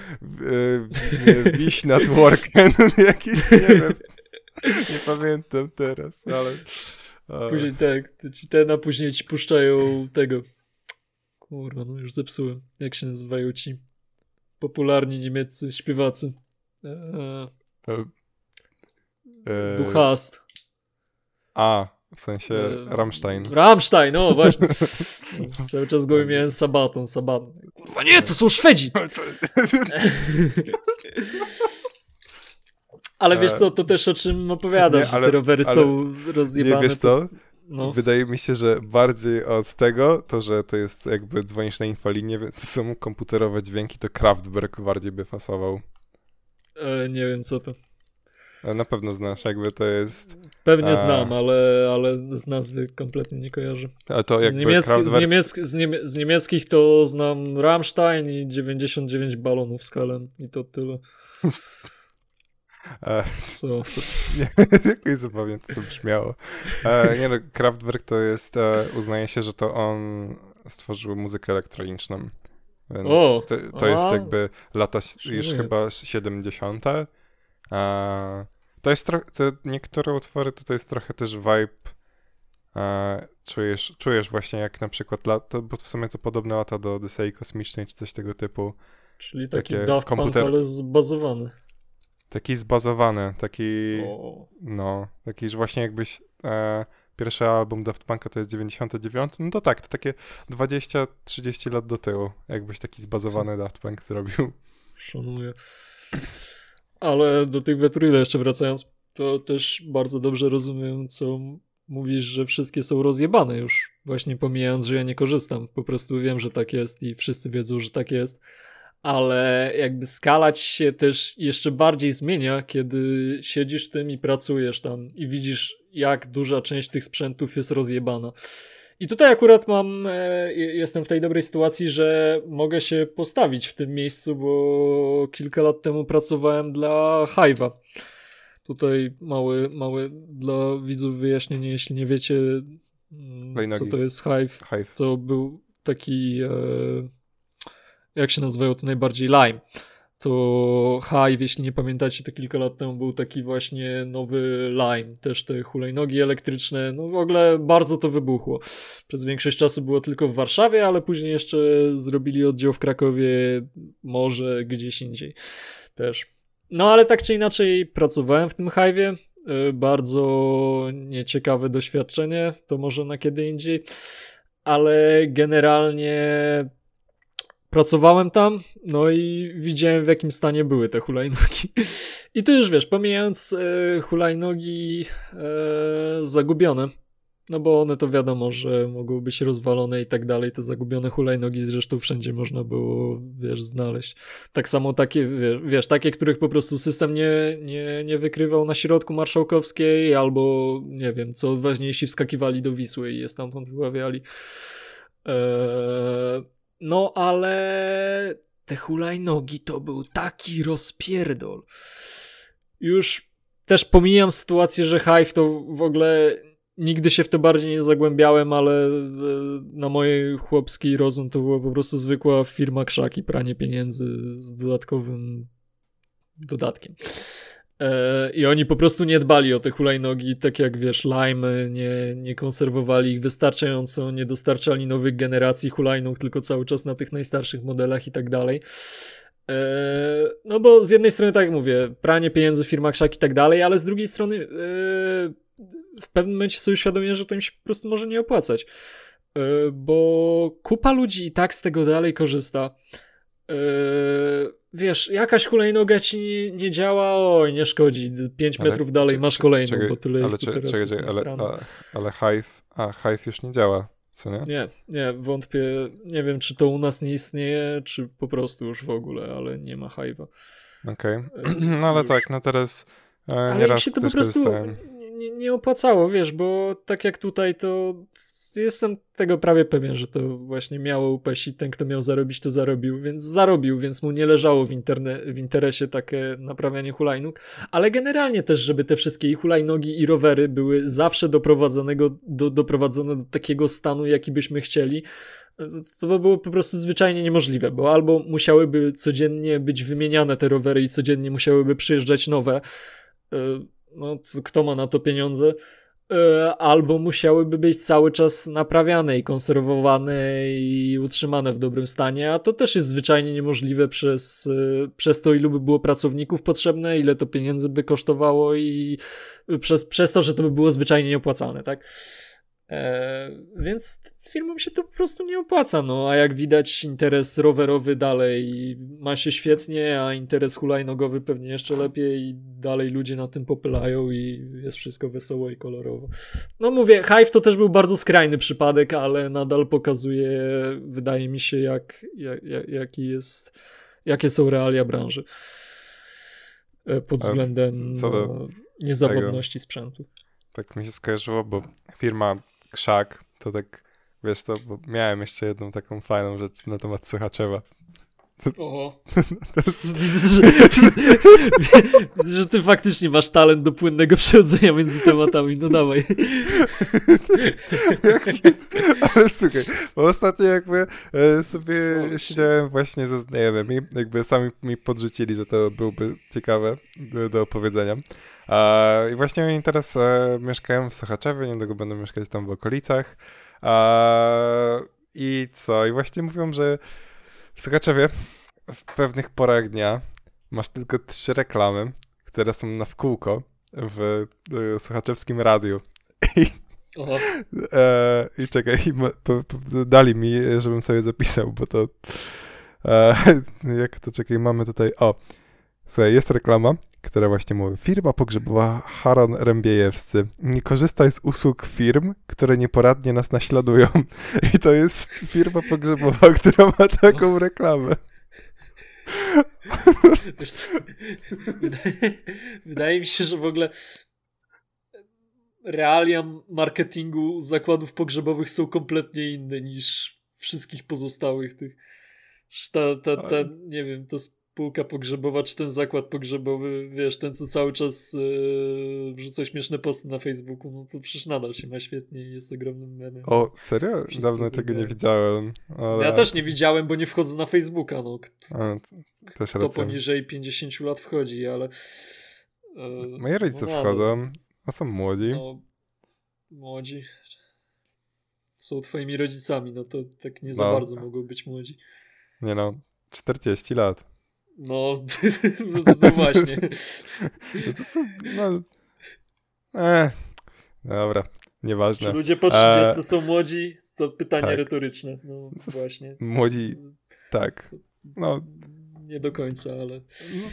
e, wiś nad worken, jakiś, nie wiem, nie pamiętam teraz, ale... A... Później tak, ci ten, a później ci puszczają tego Kurwa, no już zepsułem. Jak się nazywają ci popularni niemieccy śpiewacy? Eee, eee, Duchast. A, w sensie eee, Rammstein. Rammstein, no właśnie. Cały czas go miałem sabatą, sabatą. Kurwa nie, to są Szwedzi! Ale wiesz co, to też o czym opowiadasz, nie, ale, że te rowery są rozjebane. Nie, wiesz co, no. Wydaje mi się, że bardziej od tego, to że to jest jakby dzwonisz na infolinię, więc to są komputerowe dźwięki, to Kraftwerk bardziej by fasował. E, nie wiem co to. Na pewno znasz, jakby to jest... Pewnie a... znam, ale, ale z nazwy kompletnie nie kojarzę. A to jakby z, niemiecki, Kraftwerk... z, z, niemie, z, niemieckich to znam Rammstein i 99 balonów z Helen i to tyle. E, Co? Nie, jakoś zabawnie to brzmiało. E, nie no, Kraftwerk to jest, e, uznaje się, że to on stworzył muzykę elektroniczną. Więc o, to, to jest jakby lata już chyba 70. E, to jest trochę, niektóre utwory to, to jest trochę też vibe czujesz, czujesz właśnie jak na przykład lata, bo w sumie to podobne lata do Odysei Kosmicznej czy coś tego typu. Czyli taki Daft komputer... Punk, ale zbazowany. Taki zbazowany, taki. O. No, taki, że właśnie jakbyś. E, pierwszy album Daft Punk'a to jest 99, no to tak, to takie 20-30 lat do tyłu, jakbyś taki zbazowany Daft Punk zrobił. Szanuję. Ale do tych Veturile jeszcze wracając, to też bardzo dobrze rozumiem, co mówisz, że wszystkie są rozjebane już. Właśnie pomijając, że ja nie korzystam. Po prostu wiem, że tak jest i wszyscy wiedzą, że tak jest ale jakby skala ci się też jeszcze bardziej zmienia, kiedy siedzisz w tym i pracujesz tam i widzisz, jak duża część tych sprzętów jest rozjebana. I tutaj akurat mam, e, jestem w tej dobrej sytuacji, że mogę się postawić w tym miejscu, bo kilka lat temu pracowałem dla Hive'a. Tutaj mały, mały dla widzów wyjaśnienie, jeśli nie wiecie, mm, co to jest Hive. Hive. To był taki e, jak się nazywają to najbardziej Lime. To Hive, jeśli nie pamiętacie, to kilka lat temu był taki właśnie nowy Lime, też te hulajnogi elektryczne, no w ogóle bardzo to wybuchło. Przez większość czasu było tylko w Warszawie, ale później jeszcze zrobili oddział w Krakowie, może gdzieś indziej też. No ale tak czy inaczej pracowałem w tym Hive'ie, y, bardzo nieciekawe doświadczenie, to może na kiedy indziej, ale generalnie pracowałem tam, no i widziałem w jakim stanie były te hulajnogi. I tu już wiesz, pomijając e, hulajnogi e, zagubione, no bo one to wiadomo, że mogą być rozwalone i tak dalej. Te zagubione hulajnogi zresztą wszędzie można było, wiesz, znaleźć. Tak samo takie, wiesz, takie, których po prostu system nie, nie, nie wykrywał na środku marszałkowskiej, albo nie wiem, co odważniejsi wskakiwali do Wisły i je stamtąd wyławiali. Eee, no ale te hulajnogi to był taki rozpierdol. Już też pomijam sytuację, że Hive to w ogóle nigdy się w to bardziej nie zagłębiałem, ale na mojej chłopski rozum to była po prostu zwykła firma krzaki, pranie pieniędzy z dodatkowym dodatkiem. E, I oni po prostu nie dbali o te hulajnogi, tak jak wiesz, Lime, nie, nie konserwowali ich wystarczająco, nie dostarczali nowych generacji hulajnóg, tylko cały czas na tych najstarszych modelach i tak dalej. E, no bo z jednej strony, tak jak mówię, pranie pieniędzy w firmach krzak i tak dalej, ale z drugiej strony e, w pewnym momencie sobie uświadomiłem, że to mi się po prostu może nie opłacać. Bo kupa ludzi i tak z tego dalej korzysta. Yy, wiesz, jakaś hulajnoga ci nie, nie działa, oj, nie szkodzi. 5 metrów dalej czy, masz kolejną, czekaj, bo tyle ale, tu teraz czekaj, jest ale, ale, ale Hive, a Hive już nie działa, co nie? Nie, nie, wątpię. Nie wiem, czy to u nas nie istnieje, czy po prostu już w ogóle, ale nie ma Hive'a. Okej, okay. no ale już. tak, no teraz e, ale się to po prostu nie, nie opłacało, wiesz, bo tak jak tutaj to jestem tego prawie pewien, że to właśnie miało upaść i ten, kto miał zarobić, to zarobił, więc zarobił, więc mu nie leżało w, interne, w interesie takie naprawianie hulajnóg, ale generalnie też, żeby te wszystkie i hulajnogi i rowery były zawsze doprowadzonego, do, doprowadzone do takiego stanu, jaki byśmy chcieli, to by było po prostu zwyczajnie niemożliwe, bo albo musiałyby codziennie być wymieniane te rowery i codziennie musiałyby przyjeżdżać nowe, e, no kto ma na to pieniądze, albo musiałyby być cały czas naprawiane i konserwowane i utrzymane w dobrym stanie, a to też jest zwyczajnie niemożliwe przez, e, przez to, ilu by było pracowników potrzebne, ile to pieniędzy by kosztowało i przez, przez to, że to by było zwyczajnie nieopłacalne, tak? E, więc firmom się to po prostu nie opłaca, no a jak widać interes rowerowy dalej ma się świetnie, a interes hulajnogowy pewnie jeszcze lepiej i dalej ludzie na tym popylają i jest wszystko wesoło i kolorowo. No mówię, Hive to też był bardzo skrajny przypadek, ale nadal pokazuje, wydaje mi się, jak, jak, jak jaki jest, jakie są realia branży e, pod względem no, niezawodności tego, sprzętu. Tak mi się skojarzyło, bo firma Krzak, to tak Wiesz to, miałem jeszcze jedną taką fajną rzecz na temat Sochaczewa. To... Oho. Widzę, że, widzę, że ty faktycznie masz talent do płynnego przechodzenia między tematami. No dawaj. Ale słuchaj, bo ostatnio jakby e, sobie siedziałem właśnie ze znajomymi, jakby sami mi podrzucili, że to byłby ciekawe do, do opowiedzenia. I właśnie oni teraz e, mieszkają w Sochaczewie, niedługo będą mieszkać tam w okolicach. I co? I właśnie mówią, że w Sokaczewie w pewnych porach dnia masz tylko trzy reklamy, które są na wkółko w e, Sochaczewskim radiu. I, e, i czekaj, i po, po, dali mi, żebym sobie zapisał, bo to e, jak to, czekaj, mamy tutaj, o, słuchaj, jest reklama, która właśnie mówi, firma pogrzebowa Haron Rębiejewscy. Nie korzystaj z usług firm, które nieporadnie nas naśladują. I to jest firma pogrzebowa, która ma taką reklamę. wydaje, wydaje mi się, że w ogóle realia marketingu zakładów pogrzebowych są kompletnie inne niż wszystkich pozostałych tych. Ta, ta, ta, nie wiem, to spółka pogrzebowa, czy ten zakład pogrzebowy, wiesz, ten co cały czas yy, wrzuca śmieszne posty na Facebooku, no to przecież nadal się ma świetnie i jest ogromnym menem. O, serio? Wszyscy Dawno tego nie widziałem. Ale... Ja też nie widziałem, bo nie wchodzę na Facebooka, no. Kto, A, też kto poniżej 50 lat wchodzi, ale... Yy, Moi rodzice no, wchodzą, a są młodzi. No, młodzi są twoimi rodzicami, no to tak nie za no. bardzo mogą być młodzi. Nie no, 40 lat. No, no, no właśnie. No to są, no... E, dobra, nieważne. Czy ludzie po 30 e... są młodzi? To pytanie tak. retoryczne, no właśnie. Młodzi Tak. No. Nie do końca, ale. No,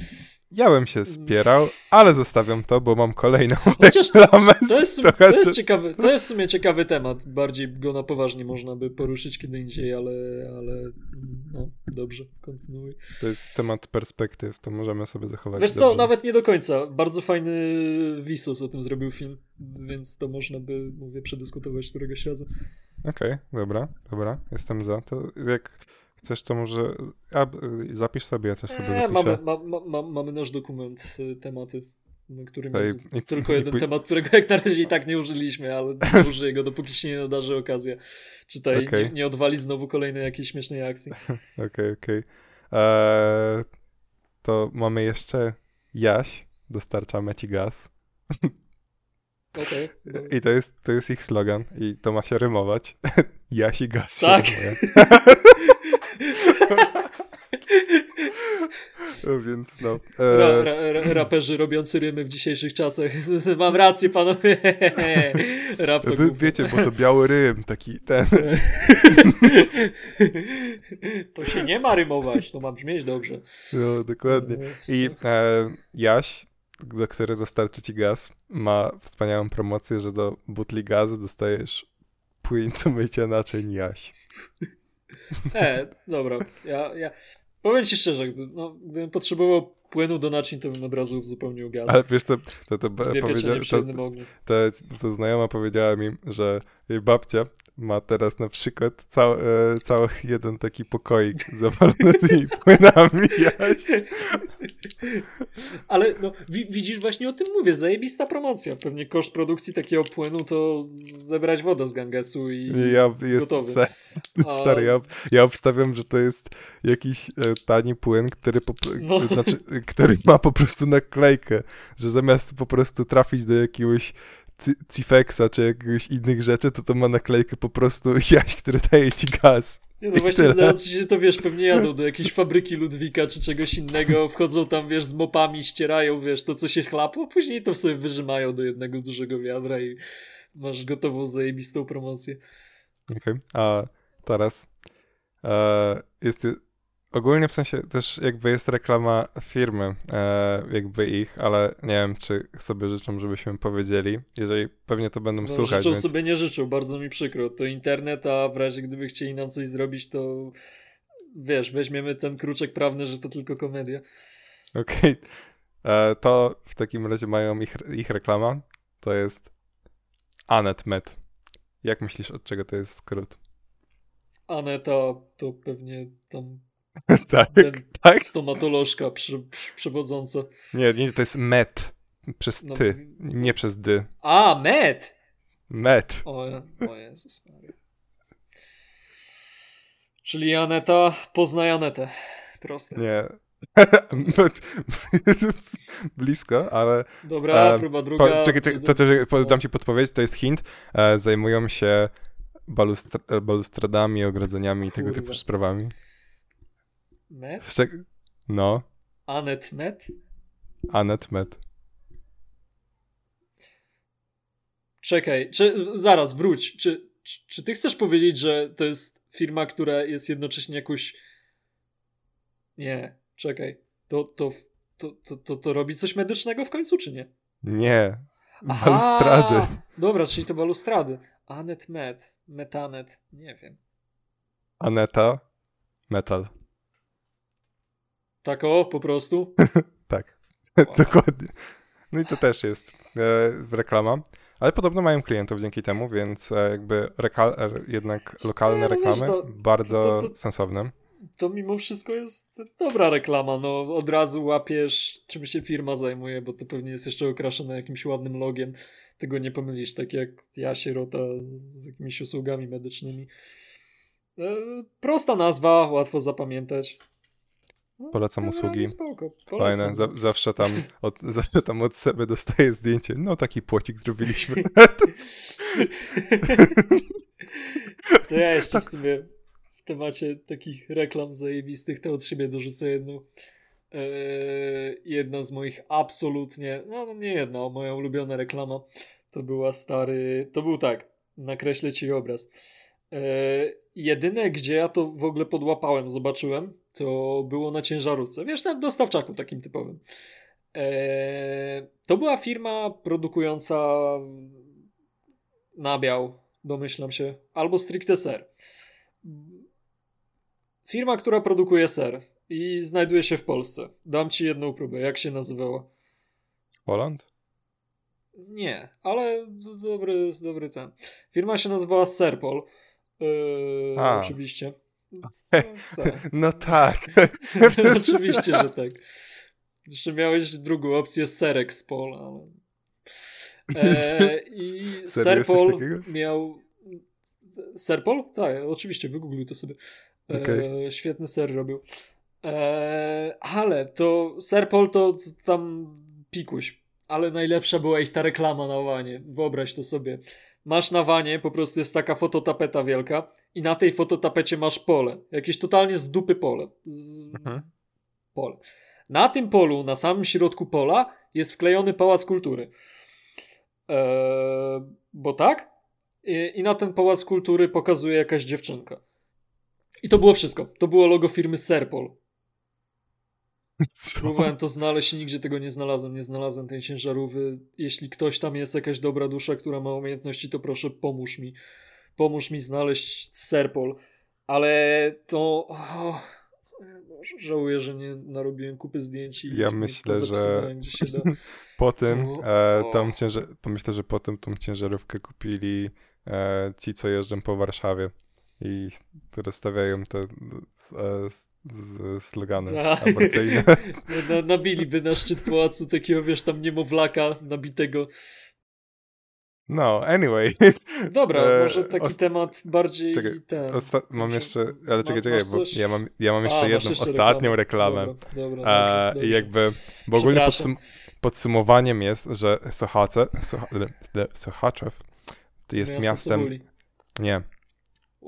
ja bym się spierał, ale zostawiam to, bo mam kolejną Chociaż to jest, to, jest, to, jest ciekawy, to jest w sumie ciekawy temat. Bardziej go na poważnie można by poruszyć kiedy indziej, ale, ale no, dobrze, kontynuuj. To jest temat perspektyw, to możemy sobie zachować. Wiesz co, nawet nie do końca. Bardzo fajny Visos o tym zrobił film, więc to można by, mówię, przedyskutować któregoś razu. Okej, okay, dobra, dobra, jestem za. To jak Chcesz to może. A, zapisz sobie, ja też sobie eee, zapiszę. Mamy, ma, ma, mamy nasz dokument, y, tematy, którym jest i, tylko i, jeden i, temat, którego jak na razie i tak nie użyliśmy, ale użyję go, dopóki się nie nadarzy okazja. Czytaj, okay. nie, nie odwali znowu kolejnej jakiejś śmiesznej akcji. Okej, okej. Okay, eee, to mamy jeszcze Jaś, dostarczamy ci gaz. Okay, I to jest, to jest ich slogan i to ma się rymować. Jaś i gaz tak. No więc no. E... Ra, ra, raperzy robiący rymy w dzisiejszych czasach. Mam rację, panowie. Rap Wy, wiecie, bo to biały rym, taki ten. to się nie ma rymować, to ma brzmieć dobrze. No, dokładnie. I e, Jaś, do którego dostarczy ci gaz, ma wspaniałą promocję, że do butli gazu dostajesz płyn do mycia naczyń Jaś. E, dobra. Ja, ja powiem ci szczerze, no, gdybym potrzebował płynu do naczyń, to bym od razu zupełnie gaz. Ale wiesz co, to, to, to, powiedzia- to, to, to znajoma powiedziała mi, że jej babcia ma teraz na przykład cały, e, cały jeden taki pokoik zawalony tymi płynami jaś. Ale no, widzisz, właśnie o tym mówię, zajebista promocja. Pewnie koszt produkcji takiego płynu to zebrać wodę z Gangesu i ja jest, gotowy. Stary, ja, ja obstawiam, że to jest jakiś e, tani płyn, który, po, no. znaczy, który ma po prostu naklejkę, że zamiast po prostu trafić do jakiegoś Cifexa czy jakiegoś innych rzeczy, to to ma naklejkę po prostu jaś, który daje ci gaz. Nie, no właśnie znając się, to wiesz, pewnie jadą do jakiejś fabryki Ludwika czy czegoś innego, wchodzą tam, wiesz, z mopami, ścierają, wiesz, to co się chlapło, później to sobie wyżymają do jednego dużego wiadra i masz gotową, zajebistą promocję. Okej, okay. a teraz e, jest Ogólnie w sensie też jakby jest reklama firmy, e, jakby ich, ale nie wiem, czy sobie życzą, żebyśmy powiedzieli. Jeżeli pewnie to będą no, słuchać. Życzą więc... sobie nie życzą, bardzo mi przykro. To internet, a w razie gdyby chcieli nam coś zrobić, to wiesz, weźmiemy ten kruczek prawny, że to tylko komedia. Okej. Okay. E, to w takim razie mają ich, ich reklama. To jest AnetMed. Jak myślisz, od czego to jest skrót? Aneta to pewnie tam tak, tak. Stomatolożka przy, przy, przewodząca. Nie, nie, to jest met. Przez no, ty, nie przez dy. A, met! Met. O, o Jezus Maria. Czyli Aneta poznaj Anetę. Proste. Nie. Blisko, ale. Dobra, um, próba druga. Po, czekaj, czekaj, to, to, dam ci podpowiedź, to jest hint. E, zajmują się balustra balustradami, ogrodzeniami i tego typu sprawami. Met? Szczek no. Anet Met? Anet Met. Czekaj, czy, zaraz, wróć. Czy, czy, czy ty chcesz powiedzieć, że to jest firma, która jest jednocześnie jakąś... Nie, czekaj. To, to, to, to, to, to robi coś medycznego w końcu, czy nie? Nie. Balustrady. Aha, dobra, czyli to balustrady. Anet Met, Metanet, nie wiem. Aneta, metal. Tak o, po prostu? tak, wow. dokładnie. No i to też jest e, reklama. Ale podobno mają klientów dzięki temu, więc e, jakby e, jednak lokalne no reklamy to, bardzo to, to, sensowne. To mimo wszystko jest dobra reklama. No od razu łapiesz, czym się firma zajmuje, bo to pewnie jest jeszcze okraszone jakimś ładnym logiem. Tego nie pomylisz, tak jak ja, sierota, z jakimiś usługami medycznymi. E, prosta nazwa, łatwo zapamiętać. No, Polecam usługi. Spoko. Fajne. zawsze, tam od, zawsze tam od siebie dostaję zdjęcie. No taki płocik zrobiliśmy. to ja jeszcze w sumie w temacie takich reklam zajebistych to od siebie dorzucę jedną. Eee, jedna z moich absolutnie, no, no nie jedna, moja ulubiona reklama to była stary, to był tak, nakreślę ci obraz. Eee, jedyne, gdzie ja to w ogóle podłapałem, zobaczyłem, to było na ciężarówce. Wiesz, na dostawczaku takim typowym. Eee, to była firma produkująca nabiał, domyślam się, albo stricte ser. Firma, która produkuje ser i znajduje się w Polsce. Dam ci jedną próbę. Jak się nazywała? Holland? Nie, ale dobry, dobry ten. Firma się nazywała Serpol. Yy, oczywiście. No tak. oczywiście, że tak. Jeszcze miałeś drugą opcję Serek Spol, ale... E, I Serpol miał... Serpol? Tak, oczywiście, wygoogluj to sobie. E, okay. Świetny ser robił. E, ale to Serpol to tam pikuś. Ale najlepsza była ich ta reklama na wanie. Wyobraź to sobie. Masz na wanie, po prostu jest taka fototapeta wielka i na tej fototapecie masz pole. Jakieś totalnie z dupy pole. Z... Mhm. Pole. Na tym polu, na samym środku pola jest wklejony pałac kultury. Eee, bo tak? I, I, na ten pałac kultury pokazuje jakaś dziewczynka. I to było wszystko. To było logo firmy Serpol. Co? Próbowałem to znaleźć i nigdzie tego nie znalazłem. Nie znalazłem tej ciężarówki. Jeśli ktoś tam jest, jakaś dobra dusza, która ma umiejętności, to proszę pomóż mi. Pomóż mi znaleźć Serpol. Ale to... Oh, żałuję, że nie narobiłem kupy zdjęć i Ja myślę, że po tym e, tą ciężar... myślę, że po tym tą ciężarówkę kupili e, ci, co jeżdżą po Warszawie i rozstawiają te e, z slogany tak. aborcyjne. No, nabiliby na szczyt pałacu takiego, wiesz, tam niemowlaka nabitego. No, anyway. Dobra, e, może taki temat bardziej czekaj, ten. mam jeszcze, ale czekaj, czekaj, bo ja mam, ja mam jeszcze A, jedną, jeszcze ostatnią reklamę. reklamę. Dobra, dobra, e, I jakby, bo ogólnie podsum podsumowaniem jest, że Sochace, Sochaczew jest Miasto miastem... Nie,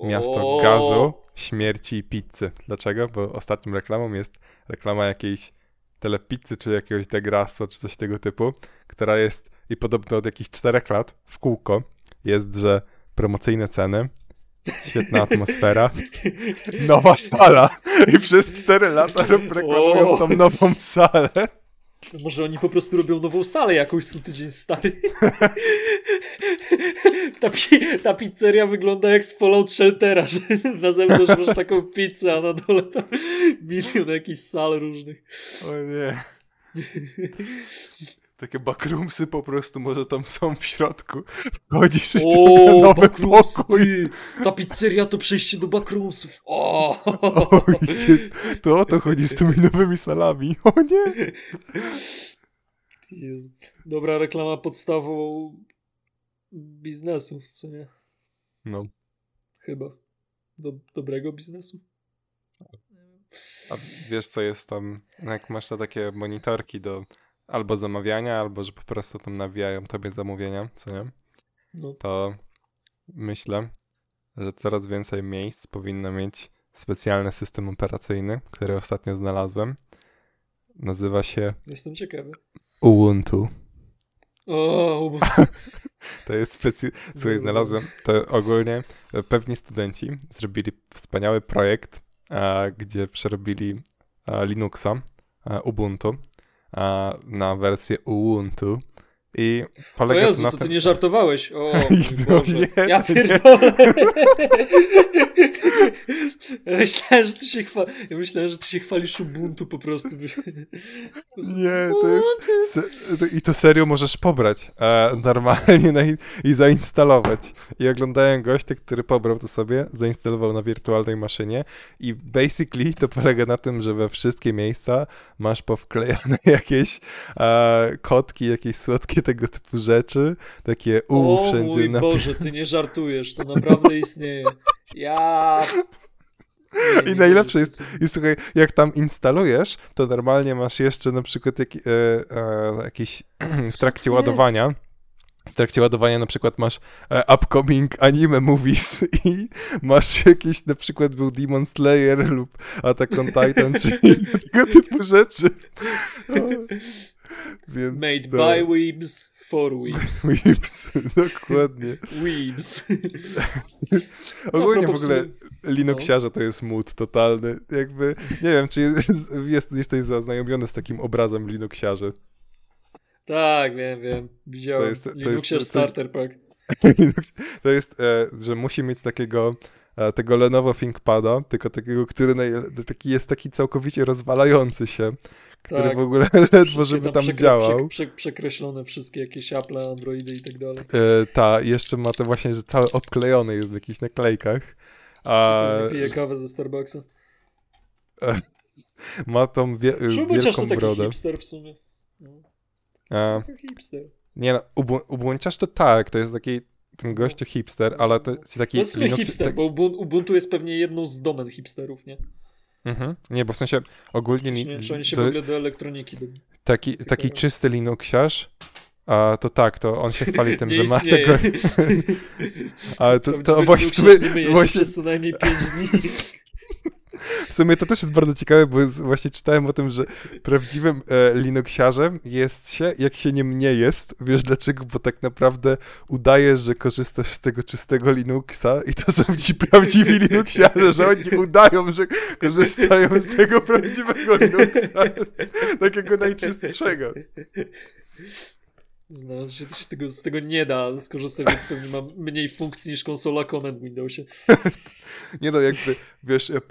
miasto gazu, śmierci i pizzy. Dlaczego? Bo ostatnią reklamą jest reklama jakiejś telepizzy, czy jakiegoś degrasso, czy coś tego typu, która jest i podobno od jakichś czterech lat w kółko jest, że promocyjne ceny, świetna atmosfera, nowa sala i przez cztery lata reklamują tą nową salę. Może oni po prostu robią nową salę jakąś co tydzień stary. ta, pi ta pizzeria wygląda jak z Fallout Sheltera, że na zewnątrz masz taką pizzę, a na dole tam milion jakichś sal różnych. O nie. Takie backroomsy po prostu może tam są w środku. Wchodzisz i o, nowy pokój. Ty. Ta pizzeria to przejście do backroomsów. O, o jest. To o to chodzi z tymi nowymi salami. O nie. Jezu. Dobra reklama podstawą biznesu, co nie? No. Chyba. Do, dobrego biznesu. A wiesz co jest tam, jak masz te takie monitorki do albo zamawiania, albo że po prostu tam nawijają tobie zamówienia, co nie? No. To myślę, że coraz więcej miejsc powinno mieć specjalny system operacyjny, który ostatnio znalazłem. Nazywa się. Jestem ciekawy. Ubuntu. O, Ubuntu. to jest specjalny. Słuchaj, znalazłem. To ogólnie pewni studenci zrobili wspaniały projekt, a, gdzie przerobili a, Linuxa, a, Ubuntu na wersję Ubuntu. I polega o Jezu, to na to tym... ty nie żartowałeś. O, Boże. Nie, ja pierdolę. Ja myślałem, że ty się chwali... Ja myślałem, że ty się chwalisz Ubuntu po prostu. Nie, to jest... I to serio możesz pobrać e, normalnie na... i zainstalować. I oglądałem gościa, który pobrał to sobie, zainstalował na wirtualnej maszynie i basically to polega na tym, że we wszystkie miejsca masz powklejane jakieś e, kotki, jakieś słodkie tego typu rzeczy, takie u o, wszędzie. Mój na... Boże, ty nie żartujesz, to naprawdę istnieje. Ja nie, I najlepsze jest, i słuchaj, jak tam instalujesz, to normalnie masz jeszcze na przykład jak, e, e, jakiś w trakcie ładowania. W trakcie ładowania na przykład masz e, upcoming anime movies i masz jakiś, na przykład był Demon Slayer lub Attack on Titan, czy tego typu rzeczy. Więc Made to... by Weebs for weeps. Weeps, dokładnie. Weeps. Ogólnie w ogóle Linuxiarze to jest mód totalny. Jakby, nie wiem, czy jest, jest, jesteś zaznajomiony z takim obrazem Linuxiarzy. Tak, wiem, wiem. Widziałem. To jest, to Linuxiarz jest, Starter Pack. to jest, e, że musi mieć takiego e, tego Lenovo ThinkPada, tylko takiego, który taki jest taki całkowicie rozwalający się, który tak. w ogóle ledwo, żeby tam, tam działał. Prze, przekreślone wszystkie jakieś Apple, Androidy i tak dalej. E, ta, jeszcze ma to właśnie, że cały obklejony jest w jakichś naklejkach. A, Pije kawę ze Starbucksa. E, ma tą wie, wielką to brodę. taki hipster w sumie. No. A, hipster. Nie no, Ubuntuiarz to tak, to jest taki ten gościu hipster, ale to jest taki... To jest Linux, hipster, tak... bo Ubuntu jest pewnie jedną z domen hipsterów, nie? Mhm. Nie, bo w sensie ogólnie... Nie, czy oni się to, w ogóle do elektroniki... Do... Taki, taki czysty Linuxiarz, a to tak, to on się chwali tym, że ma tego... Ale to, to właśnie... właśnie... co najmniej 5 dni. W sumie to też jest bardzo ciekawe, bo właśnie czytałem o tym, że prawdziwym e, jest się, jak się nim nie jest. Wiesz dlaczego? Bo tak naprawdę udajesz, że korzystasz z tego czystego Linuxa i to są ci prawdziwi Linuxiarze, że oni udają, że korzystają z tego prawdziwego Linuxa, takiego najczystszego. Znalazł się, to się tego, z tego nie da skorzystać, więc pewnie mam mniej funkcji niż konsola Command w Windowsie. nie no, jakby, wiesz, ja,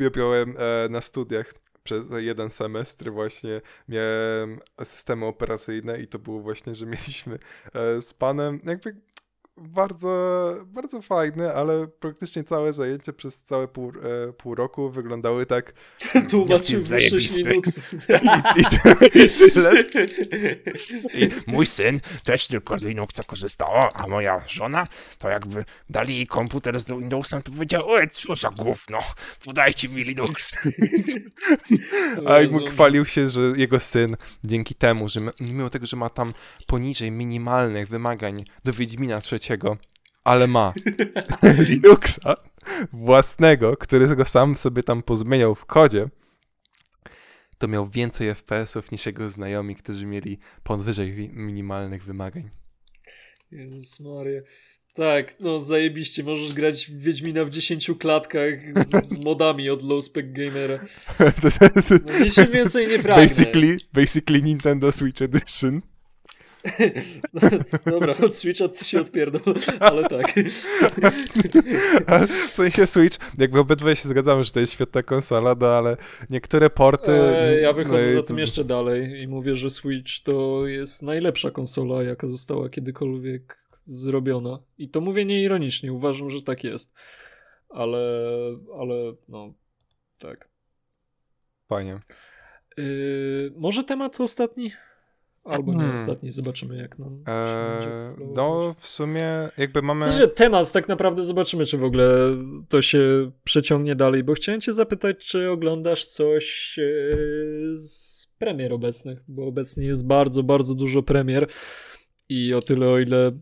e, na studiach przez jeden semestr właśnie miałem systemy operacyjne i to było właśnie, że mieliśmy e, z panem jakby bardzo, bardzo fajne, ale praktycznie całe zajęcie przez całe pół, e, pół roku wyglądały tak. Tłumaczył większość Linux. I, i, I, tyle. I mój syn też tylko z Linuxa korzystał, a moja żona to jakby dali jej komputer z Windowsem, to powiedziała, oj, co za gówno, podajcie mi Linux. a jak mu chwalił się, że jego syn dzięki temu, że mimo tego, że ma tam poniżej minimalnych wymagań do Wiedźmina trzeciego, trzeciego, ale ma Linuxa własnego, którego sam sobie tam pozmieniał w kodzie, to miał więcej FPS-ów niż jego znajomi, którzy mieli powyżej minimalnych wymagań. Jezus Maria. Tak, no zajebiście, możesz grać w Wiedźmina w 10 klatkach z, z modami od Low Spec Gamera. No, niczym więcej nie pragnę. Basically, basically Nintendo Switch Edition. Dobra, od Switcha się odpierdol, ale tak. w sensie Switch, jakby obydwoje się zgadzamy, że to jest świetna konsola, no ale niektóre porty... E, ja wychodzę no za tym jeszcze dalej i mówię, że Switch to jest najlepsza konsola, jaka została kiedykolwiek zrobiona. I to mówię nieironicznie, uważam, że tak jest. Ale, ale no, tak. Fajnie. Yy, może temat ostatni? Albo nie hmm. ostatni, zobaczymy jak nam eee, No, w sumie jakby mamy... W sensie temat, tak naprawdę zobaczymy, czy w ogóle to się przeciągnie dalej, bo chciałem cię zapytać, czy oglądasz coś e, z premier obecnych, bo obecnie jest bardzo, bardzo dużo premier i o tyle, o ile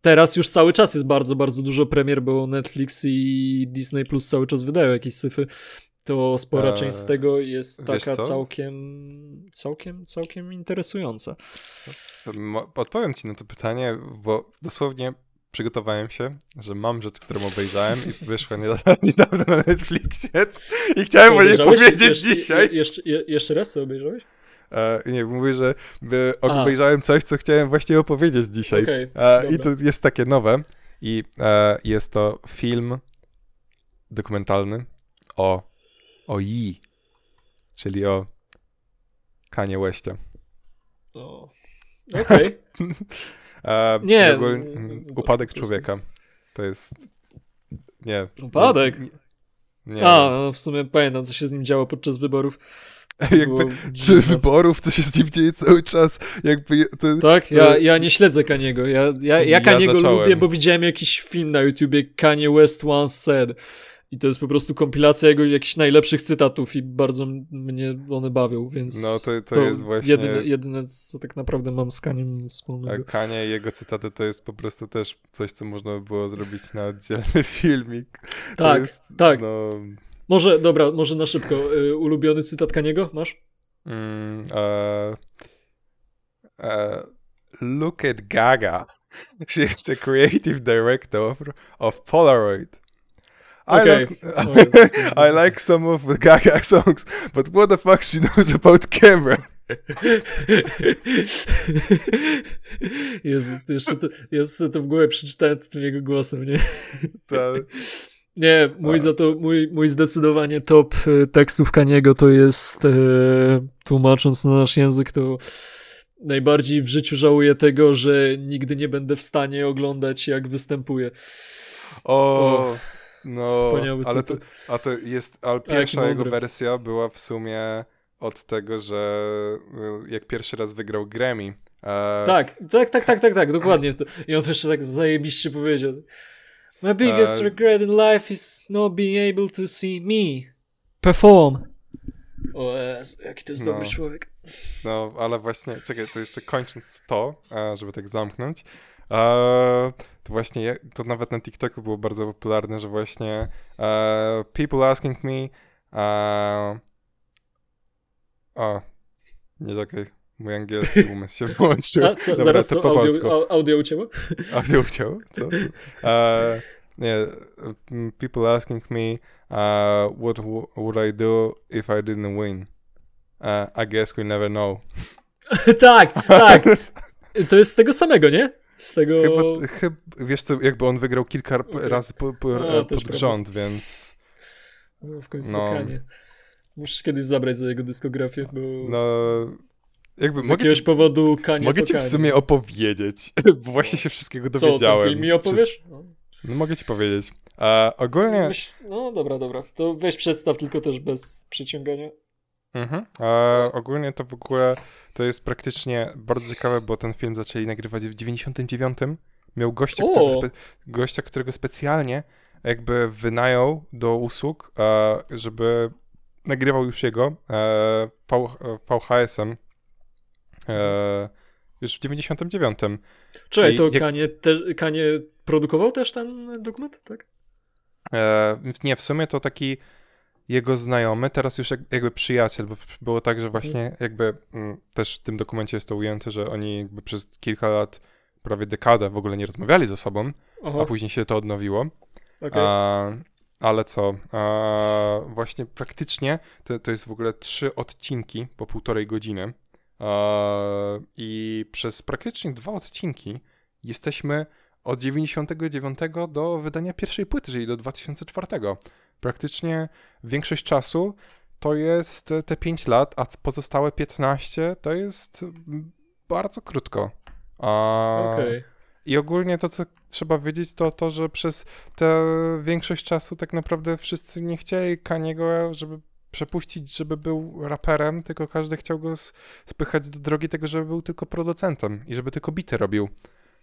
teraz już cały czas jest bardzo, bardzo dużo premier, bo Netflix i Disney Plus cały czas wydają jakieś syfy, to spora eee, część z tego jest taka całkiem, całkiem, całkiem interesująca. Odpowiem ci na to pytanie, bo dosłownie przygotowałem się, że mam rzecz, którą obejrzałem i wyszła niedawno na Netflixie i chciałem o niej powiedzieć dzisiaj. Je, jeszcze, je, jeszcze raz co obejrzałeś? E, nie, mówię, że obejrzałem coś, co chciałem właśnie opowiedzieć dzisiaj. Okay, e, I to jest takie nowe i e, jest to film dokumentalny o o Yi, czyli o Kanye Westie. O, okej. Okay. nie. Ogólnie, upadek człowieka. To jest... Nie. Upadek? Nie. nie. A, no w sumie pamiętam, co się z nim działo podczas wyborów. jakby z wyborów, co się z nim dzieje cały czas. Jakby to, tak, to... Ja, ja nie śledzę Kaniego. Ja, ja, ja Kaniego ja lubię, bo widziałem jakiś film na YouTubie Kanye West Once Said. I to jest po prostu kompilacja jego jakichś najlepszych cytatów i bardzo mnie one bawią, więc no, to, to, to jest właśnie... jedyne, jedyne, co tak naprawdę mam z Kaniem wspólnego. A Kanie i jego cytaty to jest po prostu też coś, co można by było zrobić na oddzielny filmik. Tak, jest, tak. No... Może, dobra, może na szybko. Y, ulubiony cytat Kaniego masz? Mm, e, e, look at Gaga. She is the creative director of, of Polaroid. I, Okay. like, Oh, yes. I like some of the Gaga songs, but what the fuck she knows about camera? Jezu, to jeszcze to, ja sobie to w głowie przeczytałem z tym jego głosem, nie? To, Nie, mój za to, mój, mój zdecydowanie top e, tekstów Kaniego to jest, e, tłumacząc na nasz język, to najbardziej w życiu żałuję tego, że nigdy nie będę w stanie oglądać jak występuje. o, no, Wspaniały ale to, a to jest, ale jaki pierwsza jego wersja była w sumie od tego, że y, jak pierwszy raz wygrał Grammy. e, Tak, tak, tak, tak, tak, tak, dokładnie. I on to jeszcze tak zajebiście powiedział. My biggest E, regret in life is not being able to see me perform. O Jezu, jaki to jest No. dobry człowiek. No, ale właśnie, czekaj, to jeszcze kończąc to, żeby tak zamknąć, e, to właśnie, to nawet na TikToku było bardzo popularne, że właśnie e, people asking me, e, o, nie czekaj, mój angielski umysł się włączył. A co, Dobra, zaraz co, po audio, polsku. au- audio ucięło? A nie ucięło? Co? Nie, mm, people asking me, uh, what would I do if I didn't win? Uh, I guess we never know. tak, tak. To jest z tego samego, nie? Z tego... Chyba, chyba, wiesz co, jakby on wygrał kilka Okej. razy po, po, No, e, pod rząd, więc No, w końcu No. Kanie. Muszę kiedyś zabrać za jego dyskografię, bo no jakby z mogę jakiegoś ci, powodu Kanie mogę ci w sumie więc- opowiedzieć, bo właśnie się wszystkiego Co, dowiedziałem. ten film mi opowiesz? No. No, mogę ci powiedzieć. E, ogólnie... No dobra, dobra. To weź przedstaw tylko też bez przeciągania. Mhm. E, ogólnie to w ogóle to jest praktycznie bardzo ciekawe, bo ten film zaczęli nagrywać w 99. Miał gościa, O! którego, spe, gościa którego specjalnie jakby wynajął do usług, e, żeby nagrywał już jego e, VHS-em e, już w 99. Czekaj, I to jak- Kanie, te, Kanie produkował też ten dokument, tak? Nie, w sumie to taki jego znajomy, teraz już jak, jakby przyjaciel, bo było tak, że właśnie jakby mm, też w tym dokumencie jest to ujęte, że oni jakby przez kilka lat, prawie dekadę w ogóle nie rozmawiali ze sobą, Aha, a później się to odnowiło. okej. A, ale co? A, właśnie praktycznie to, to jest w ogóle trzy odcinki po półtorej godziny. A, I przez praktycznie dwa odcinki jesteśmy od 99 do wydania pierwszej płyty, czyli do 2004. Praktycznie większość czasu to jest te 5 lat, a pozostałe 15 to jest bardzo krótko. A, Okej. i ogólnie to, co trzeba wiedzieć, to to, że przez tę większość czasu tak naprawdę wszyscy nie chcieli Kaniego, żeby przepuścić, żeby był raperem, tylko każdy chciał go spychać do drogi tego, żeby był tylko producentem i żeby tylko bity robił.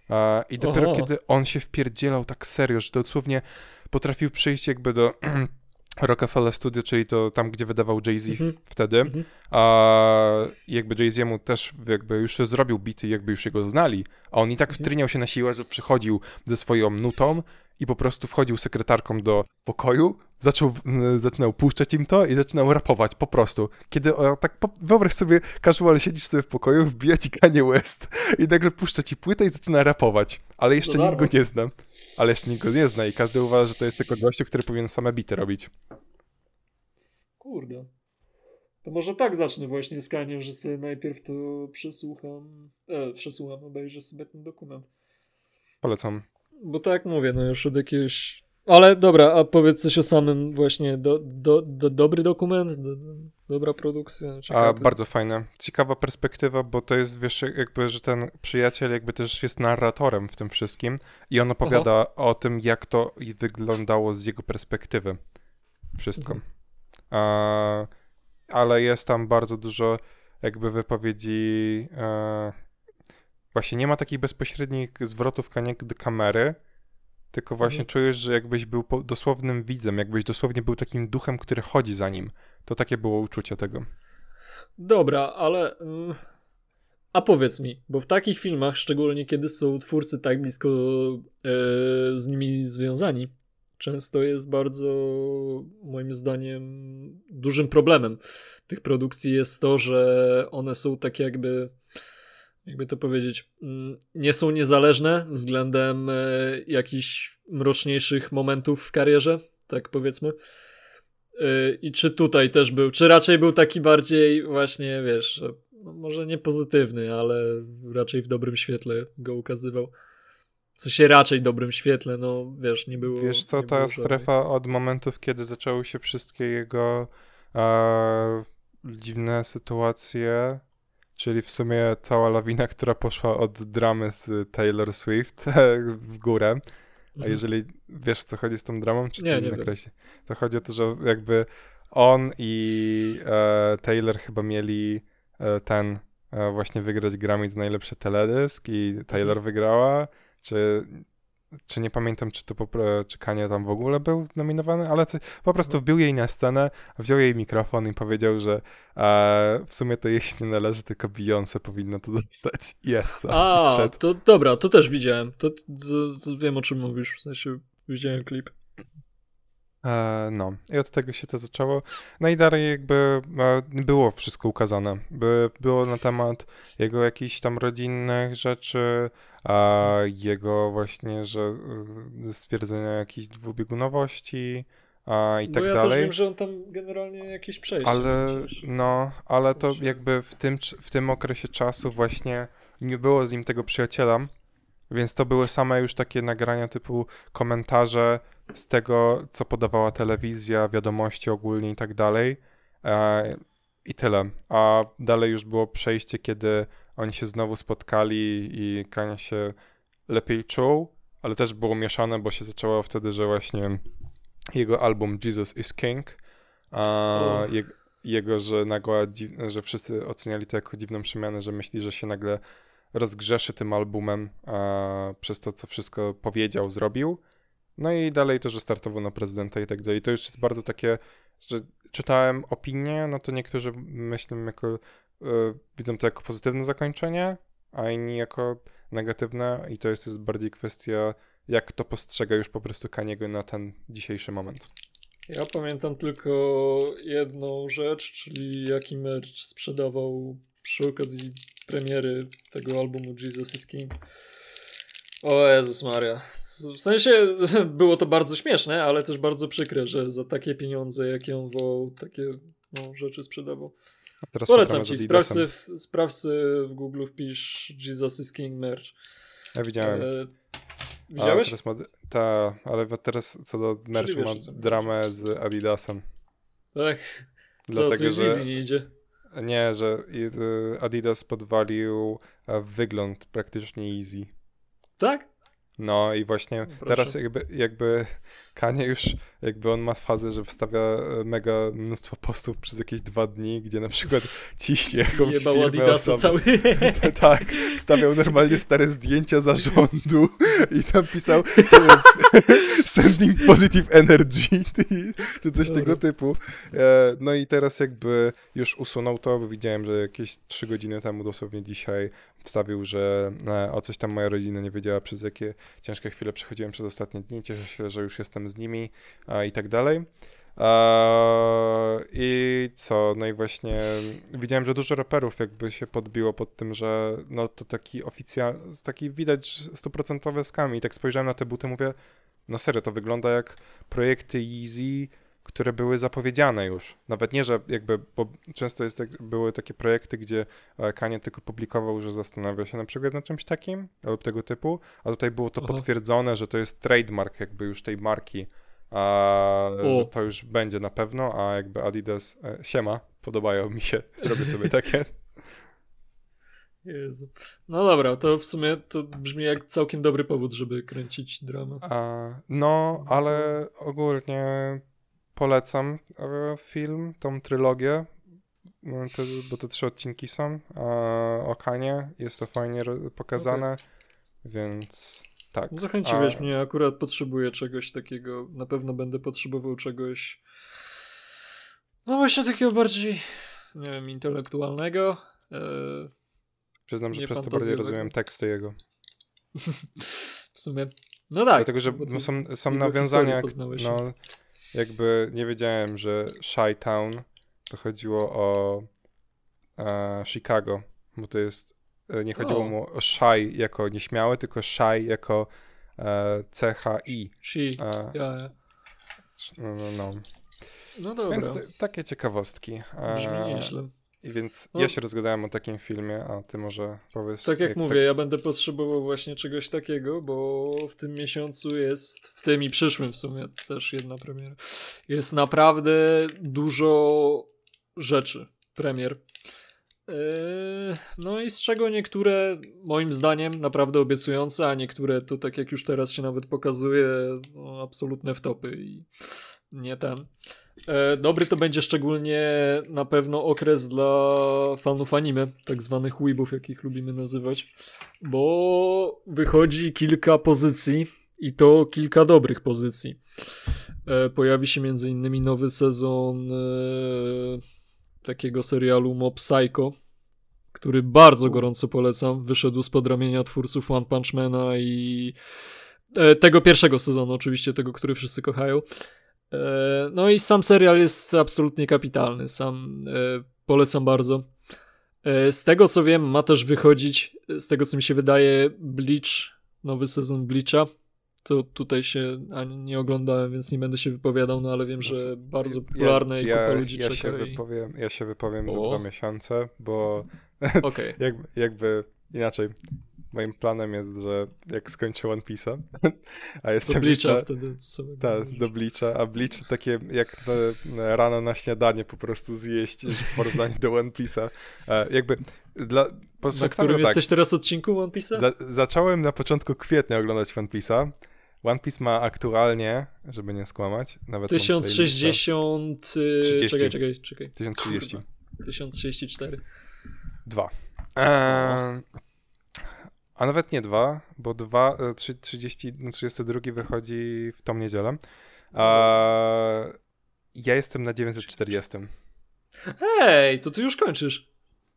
E, I dopiero Oho. kiedy on się wpierdzielał tak serio, że dosłownie potrafił przyjść jakby do Rockefeller Studio, czyli to tam, gdzie wydawał Jay-Z Mhm. wtedy, Mhm. a jakby Jay-Z'emu też jakby już zrobił bity, jakby już jego znali, a on i tak Mhm. wtryniał się na siłę, że przychodził ze swoją nutą i po prostu wchodził sekretarką do pokoju, zaczął, zaczynał puszczać im to i zaczynał rapować po prostu. Kiedy o, tak po, wyobraź sobie, casual siedzisz sobie w pokoju, wbija ci Kanye West i nagle puszcza ci płytę i zaczyna rapować, ale jeszcze nikt go nie zna. Ale jeszcze nikt go nie zna i każdy uważa, że to jest tylko gościu, który powinien same bity robić. Kurde. To może tak zacznę właśnie z Kaniem, że sobie najpierw to przesłucham, e, przesłucham, obejrzę sobie ten dokument. Polecam. Bo tak jak mówię, no już od jakiegoś... Ale dobra, a powiedz coś o samym właśnie, do, do, do, dobry dokument, do, do, dobra produkcja. A, bardzo fajne. Ciekawa perspektywa, bo to jest, wiesz, jakby, że ten przyjaciel jakby też jest narratorem w tym wszystkim i on opowiada o tym, jak to wyglądało z jego perspektywy. Wszystko. Mhm. A, ale jest tam bardzo dużo jakby wypowiedzi e, właśnie nie ma takich bezpośrednich zwrotów kamery, tylko właśnie Mhm. czujesz, że jakbyś był dosłownym widzem, jakbyś dosłownie był takim duchem, który chodzi za nim. To takie było uczucie tego. Dobra, ale. mm, A powiedz mi, bo w takich filmach, szczególnie kiedy są twórcy tak blisko e, z nimi związani, często jest bardzo, moim zdaniem, dużym problemem tych produkcji jest to, że one są tak jakby. Jakby to powiedzieć, mm, nie są niezależne względem e, jakichś mroczniejszych momentów w karierze, tak powiedzmy. E, I czy tutaj też był, czy raczej był taki bardziej właśnie, wiesz, no może nie pozytywny, ale raczej w dobrym świetle go ukazywał. W sensie raczej dobrym świetle, no wiesz, nie było. Wiesz co, ta strefa od momentów, kiedy zaczęły się wszystkie jego e, dziwne sytuacje, czyli w sumie cała lawina, która poszła od dramy z Taylor Swift w górę. A mhm. jeżeli wiesz, co chodzi z tą dramą, czy nie, nie nakreśli? To chodzi o to, że jakby on i e, Taylor chyba mieli e, ten e, właśnie wygrać Grammy za najlepszy teledysk i Taylor mhm. wygrała czy, czy nie pamiętam, czy to Kanye tam w ogóle był nominowany, ale po prostu wbił jej na scenę, wziął jej mikrofon i powiedział, że e, w sumie to jej się nie należy, tylko Beyoncé powinno to dostać. Yes. A, to dobra, to też widziałem. To, to, to, wiem, o czym mówisz. W sensie widziałem klip. E, no, i od tego się to zaczęło. No i dalej jakby e, było wszystko ukazane. By, było na temat jego jakichś tam rodzinnych rzeczy, jego właśnie, że e, stwierdzenia jakiejś dwubiegunowości a, i Bo tak ja dalej. też wiem, że on tam generalnie jakieś przejście. Ale no, ale to jakby w tym, w tym okresie czasu właśnie nie było z nim tego przyjaciela, więc to były same już takie nagrania typu komentarze z tego, co podawała telewizja, wiadomości ogólnie i tak dalej. E, I tyle. A dalej już było przejście, kiedy oni się znowu spotkali i Kania się lepiej czuł, ale też było mieszane, bo się zaczęło wtedy, że właśnie jego album Jesus is King, a je, jego, że nagła, że wszyscy oceniali to jako dziwną przemianę, że myśli, że się nagle rozgrzeszy tym albumem a, przez to, co wszystko powiedział, zrobił. No i dalej to, że startował na prezydenta i tak dalej. To już jest bardzo takie, że czytałem opinie, no to niektórzy myślą jako, y, widzą to jako pozytywne zakończenie, a inni jako negatywne i to jest, jest bardziej kwestia, jak to postrzega już po prostu Kaniego na ten dzisiejszy moment. Ja pamiętam tylko jedną rzecz, czyli jaki merch sprzedawał przy okazji premiery tego albumu Jesus is King. O Jezus Maria. W sensie było to bardzo śmieszne, ale też bardzo przykre, że za takie pieniądze, jakie on wołał, takie no, rzeczy sprzedawał. Polecam ci, sprawdź w Google, wpisz Jesus is King merch. Ja widziałem. E, widziałeś? teraz ma, ta, ale teraz co do merchu ma dramę z Adidasem. Tak. Co, Dlatego, że nie idzie. Nie, że y, Adidas podwalił e, wygląd praktycznie easy. Tak? No i właśnie Proszę. teraz jakby, jakby Kanie już, jakby on ma fazę, że wstawia e, mega mnóstwo postów przez jakieś dwa dni, gdzie na przykład ciśnie jakąś Jebał Adidasa cały. tak, wstawiał normalnie stare zdjęcia zarządu i tam pisał sending positive energy czy coś tego typu. E, no i teraz jakby już usunął to, bo widziałem, że jakieś trzy godziny temu, dosłownie dzisiaj, wstawił, że e, o coś tam moja rodzina nie wiedziała, przez jakie ciężkie chwile przechodziłem przez ostatnie dni. Cieszę się, że już jestem z nimi i tak dalej. I co? No i właśnie widziałem, że dużo raperów jakby się podbiło pod tym, że no to taki oficjalny, taki widać stuprocentowe skami. I tak spojrzałem na te buty, mówię, no serio, to wygląda jak projekty Yeezy, które były zapowiedziane już. Nawet nie, że jakby, bo często jest tak, były takie projekty, gdzie e, Kanye tylko publikował, że zastanawia się na przykład nad czymś takim lub tego typu, a tutaj było to Aha. potwierdzone, że to jest trademark jakby już tej marki, a, że to już będzie na pewno, a jakby Adidas, e, siema, podobają mi się, zrobię sobie takie. Jezu. No dobra, to w sumie to brzmi jak całkiem dobry powód, żeby kręcić dramę. A, no, ale ogólnie polecam e, film, tą trylogię, no, bo to trzy odcinki są o Kanie. Jest to fajnie pokazane, okay. więc tak. Zachęciłeś A... mnie, akurat potrzebuję czegoś takiego. Na pewno będę potrzebował czegoś no właśnie takiego bardziej nie wiem, intelektualnego. E... Przyznam, że przez to bardziej rozumiem teksty jego. w sumie no tak. Dlatego, że no, są, są nawiązania, no, jakby nie wiedziałem, że Shy Town to chodziło o e, Chicago, bo to jest nie chodziło mu o shy jako nieśmiały, tylko shy jako e, CHI. She, e, ja, ja. No, no, no. No dobra. Więc t- takie ciekawostki. Brzmi nieźle. I więc no. ja się rozgadałem o takim filmie, a ty może powiesz. Tak jak, jak mówię, tak... ja będę potrzebował właśnie czegoś takiego, bo w tym miesiącu jest, w tym i przyszłym w sumie też jedna premiera. Jest naprawdę dużo rzeczy, premier. Yy, no i z czego niektóre moim zdaniem naprawdę obiecujące, a niektóre to tak jak już teraz się nawet pokazuje, no, absolutne wtopy i nie ten. E, dobry to będzie szczególnie na pewno okres dla fanów anime, tak zwanych weebów, jakich lubimy nazywać, bo wychodzi kilka pozycji i to kilka dobrych pozycji. E, pojawi się innymi nowy sezon takiego serialu Mob Psycho, który bardzo gorąco polecam. Wyszedł spod ramienia twórców One Punch Mana i tego pierwszego sezonu, oczywiście tego, który wszyscy kochają. E, no i sam serial jest absolutnie kapitalny. Sam e, polecam bardzo. E, z tego co wiem, ma też wychodzić, z tego co mi się wydaje, Bleach, nowy sezon Bleacha. To tutaj się ani nie oglądałem, więc nie będę się wypowiadał, no ale wiem, że bardzo popularne ja, i kupa ludzi ja czeka. Się i... wypowiem, ja się wypowiem o. za dwa miesiące, bo okay. jakby, jakby inaczej moim planem jest, że jak skończę One Piece'a, a jestem do Bleacha wtedy Tak, do Bleacha, a Bleach takie jak rano na śniadanie po prostu zjeść w porównaniu do One Piece'a. Jakby dla... Na którym tak, jesteś teraz odcinku One Piece'a? Za, zacząłem na początku kwietnia oglądać One Piece'a. One Piece ma aktualnie, żeby nie skłamać, nawet 1060... 30. Czekaj, czekaj, czekaj. 1030. 1034. Dwa. Eee, a nawet nie dwa, bo dwa, 3, 30, 32 wychodzi w tą niedzielę. A ja jestem na 940. Ej, to ty już kończysz.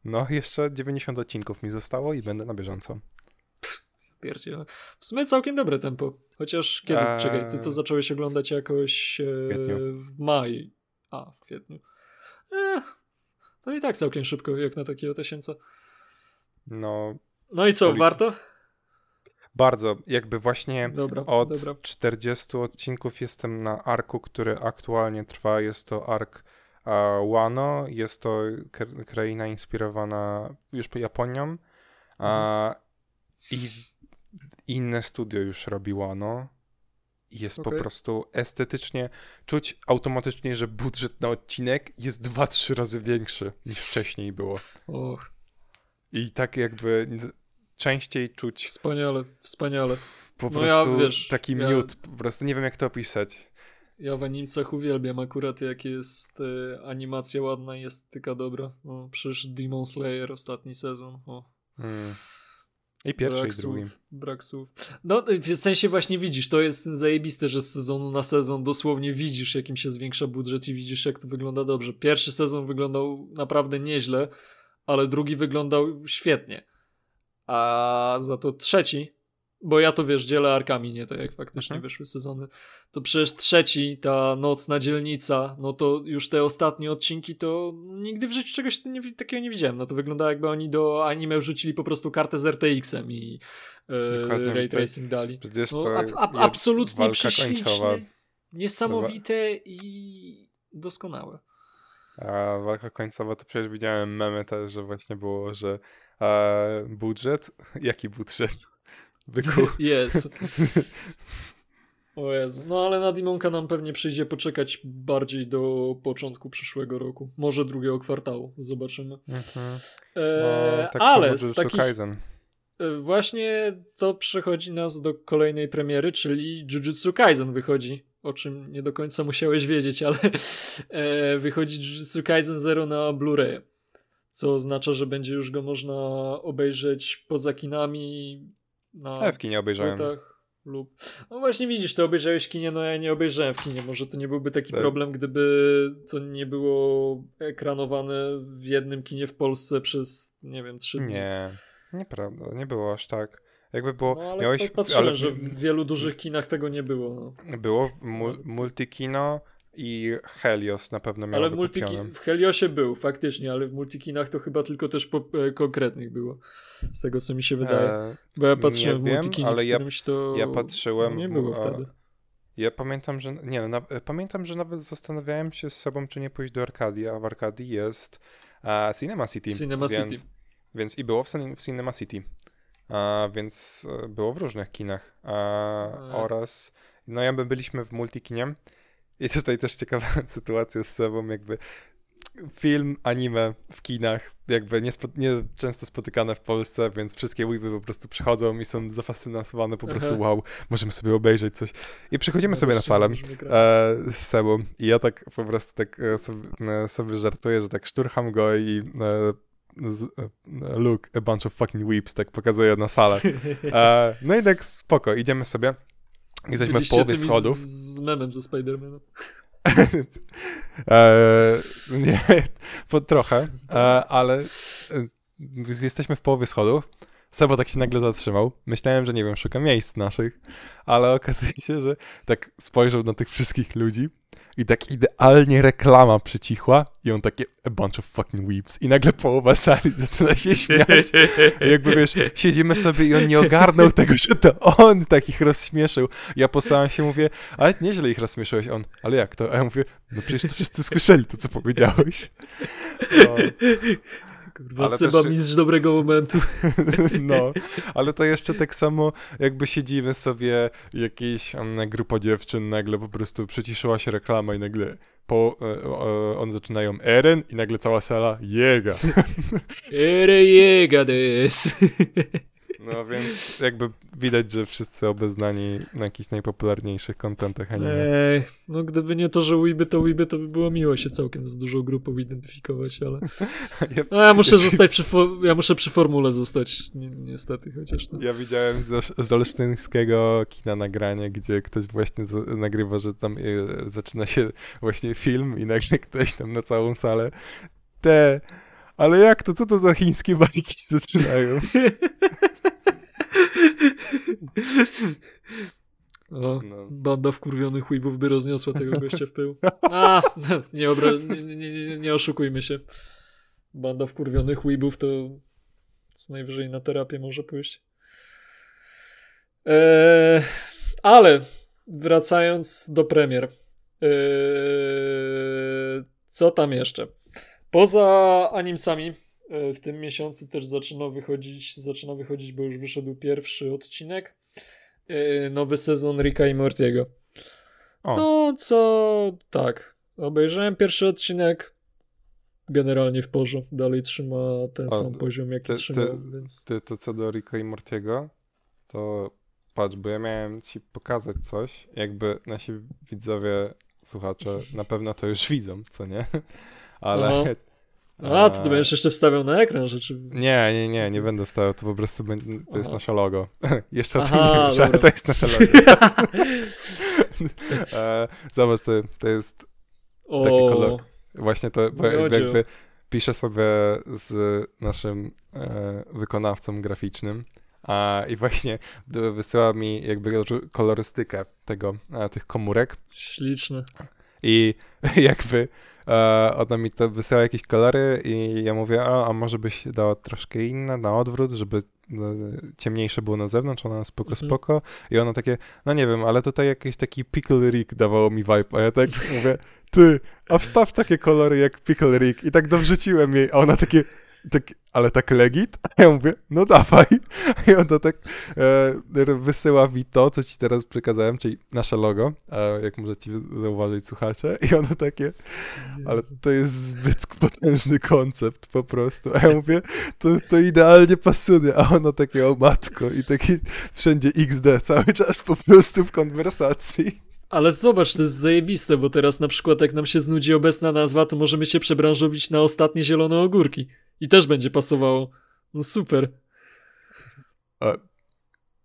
No, jeszcze 90 odcinków mi zostało i będę na bieżąco. W sumie całkiem dobre tempo. Chociaż kiedy? Eee... Czekaj, ty to zacząłeś oglądać jakoś e, w maju. A, w kwietniu. Eee, to i tak całkiem szybko, jak na takiego tysięca. No, no i co, warto? Bardzo. Jakby właśnie dobra, od dobra. 40 odcinków jestem na arku, który aktualnie trwa. Jest to ark uh, Wano. Jest to kraina inspirowana już Japonią. Mhm. I inne studio już robi Wano. Jest okay. po prostu estetycznie, czuć automatycznie, że budżet na odcinek jest 2-3 razy większy niż wcześniej było. Och. I tak jakby częściej czuć. Wspaniale, wspaniale. Po no prostu ja, wiesz, taki ja, miód, po prostu nie wiem jak to opisać. Ja w animcach uwielbiam akurat jak jest e, animacja ładna i estetyka dobra. No, przecież Demon Slayer ostatni sezon. O. Hmm. I pierwszy brak i drugi. Słów, brak słów. No w sensie właśnie widzisz, to jest zajebiste, że z sezonu na sezon dosłownie widzisz jakim się zwiększa budżet i widzisz jak to wygląda dobrze. Pierwszy sezon wyglądał naprawdę nieźle, ale drugi wyglądał świetnie. A za to trzeci, bo ja to wiesz, dzielę arkami, nie to jak faktycznie mhm. wyszły sezony, to przecież trzeci, ta nocna dzielnica, no to już te ostatnie odcinki to nigdy w życiu czegoś takiego nie widziałem. No to wygląda jakby oni do anime wrzucili po prostu kartę z RTX-em i e, ray tracing dali. Przecież no, to a, a, absolutnie prześliczne, niesamowite i doskonałe. A walka końcowa to przecież widziałem memy też, że właśnie było, że a budżet? Jaki budżet? Byku. Jest. O Jezu. No ale na Dimonka nam pewnie przyjdzie poczekać bardziej do początku przyszłego roku. Może drugiego kwartału. Zobaczymy. Mhm. E, no, tak ale z takich... Kaisen. E, właśnie to przechodzi nas do kolejnej premiery, czyli Jujutsu Kaisen wychodzi o czym nie do końca musiałeś wiedzieć, ale e, wychodzi Jujutsu Kaisen Zero na Blu-ray, co oznacza, że będzie już go można obejrzeć poza kinami na ja w kinie obejrzałem. lub... No właśnie widzisz, ty obejrzałeś kinie, no ja nie obejrzałem w kinie. Może to nie byłby taki tak. problem, gdyby to nie było ekranowane w jednym kinie w Polsce przez, nie wiem, trzy dni. Nie, nieprawda, nie było aż tak. Jakby było. No, ale miałeś, patrzyłem, ale... że w wielu dużych kinach tego nie było. No. Było multikino, i Helios na pewno miał Ale w, multiki- w Heliosie był, faktycznie, ale w multikinach to chyba tylko też po, e, konkretnych było. Z tego, co mi się wydaje. E, Bo ja patrzyłem w multikinie, ale ja, to ja patrzyłem nie było wtedy. Ja pamiętam, że nie, no, na, pamiętam, że nawet zastanawiałem się z sobą, czy nie pójść do Arkadii, a w Arkadii jest uh, Cinema City. Cinema więc, City. Więc i było w, w Cinema City. A, więc e, było w różnych kinach. A, oraz, no ja by byliśmy w multikinie i tutaj też ciekawa sytuacja z sobą, jakby film, anime w kinach, jakby nie, spo, nie często spotykane w Polsce, więc wszystkie weeby po prostu przychodzą i są zafascynowane po prostu, Aha. wow, możemy sobie obejrzeć coś. I przychodzimy no sobie na salę e, z Sebą i ja tak po prostu tak e, sobie, e, sobie żartuję, że tak szturcham go i e, e, look, a bunch of fucking weeps, tak pokazuję na salę. E, no i tak spoko, idziemy sobie. Jesteśmy w połowie schodów. Z memem ze Spider-Manem. e, nie, po, trochę, e, ale e, jesteśmy w połowie schodów. Sebo tak się nagle zatrzymał. Myślałem, że nie wiem, szuka miejsc naszych, ale okazuje się, że tak spojrzał na tych wszystkich ludzi i tak idealnie reklama przycichła i on takie a bunch of fucking weeps i nagle połowa sali zaczyna się śmiać. I jakby wiesz, siedzimy sobie i on nie ogarnął tego, że to on tak ich rozśmieszył. Ja posłałem się, mówię, ale nieźle ich rozśmieszyłeś. On, ale jak to? A ja mówię, no przecież to wszyscy słyszeli to, co powiedziałeś. No. Kurwa, ale Seba też... mistrz dobrego momentu. No, ale to jeszcze tak samo jakby siedzimy sobie jakiejś grupa dziewczyn, nagle po prostu przyciszyła się reklama i nagle po, e, on zaczynają Eren i nagle cała sala Jega. Eren Jega des. No więc jakby widać, że wszyscy obeznani na jakichś najpopularniejszych kontentach anime. Ej, no gdyby nie to, że Weeby to Weeby, to by było miło się całkiem z dużą grupą identyfikować, ale... No ja muszę zostać przy, ja muszę przy formule zostać, ni niestety, chociaż no. Ja widziałem z, olsztyńskiego kina nagranie, gdzie ktoś właśnie nagrywa, że tam y, zaczyna się właśnie film i nagle ktoś tam na całą salę te... Ale jak to? Co to za chińskie bajki się zaczynają? O, no. banda wkurwionych weebów by rozniosła tego gościa w pył. A, nie, obra- nie, nie, nie, nie oszukujmy się. Banda wkurwionych weebów to co najwyżej na terapię może pójść. Eee, ale wracając do premier. Eee, co tam jeszcze? Poza animsami w tym miesiącu też zaczyna wychodzić, zaczyna wychodzić, bo już wyszedł pierwszy odcinek. E, nowy sezon Rika i Mortiego. O. No, co tak. Obejrzałem pierwszy odcinek. Generalnie w porządku. Dalej trzyma ten o, sam poziom, jaki ty, trzymał. Ty, więc... ty, to co do Rika i Mortiego, to patrz, bo ja miałem ci pokazać coś, jakby nasi widzowie, słuchacze na pewno to już widzą, co nie? Ale Aha. A, to ty będziesz jeszcze wstawiał na ekran rzeczy. Nie, nie, nie, nie będę wstawiał, to po prostu będzie, to jest nasze logo. jeszcze o tym nie wiesz, ale to jest nasze logo. e, zobacz, to, to jest o, taki kolor. Właśnie to, jakby, piszę sobie z naszym e, wykonawcą graficznym a, i właśnie wysyła mi jakby kolorystykę tego, a, tych komórek. Śliczne. I jakby e, ona mi to wysyła jakieś kolory i ja mówię, a, a może byś dała troszkę inne, na odwrót, żeby no, ciemniejsze było na zewnątrz, ona spoko, mhm. spoko. I ona takie, no nie wiem, ale tutaj jakiś taki Pickle Rick dawało mi vibe, a ja tak mówię, ty, a wstaw takie kolory jak Pickle Rick i tak dowrzuciłem jej, a ona takie, tak, ale tak legit? A ja mówię, no dawaj. I ona tak e, wysyła mi to, co ci teraz przekazałem, czyli nasze logo, e, jak możecie zauważyć słuchacze. I ona takie, ale to jest zbyt potężny koncept po prostu. A ja mówię, to, to idealnie pasuje. A ona takie, o matko, i taki wszędzie XD cały czas po prostu w konwersacji. Ale zobacz, to jest zajebiste, bo teraz na przykład jak nam się znudzi obecna nazwa, to możemy się przebranżowić na ostatnie zielone ogórki. I też będzie pasowało. No super. A...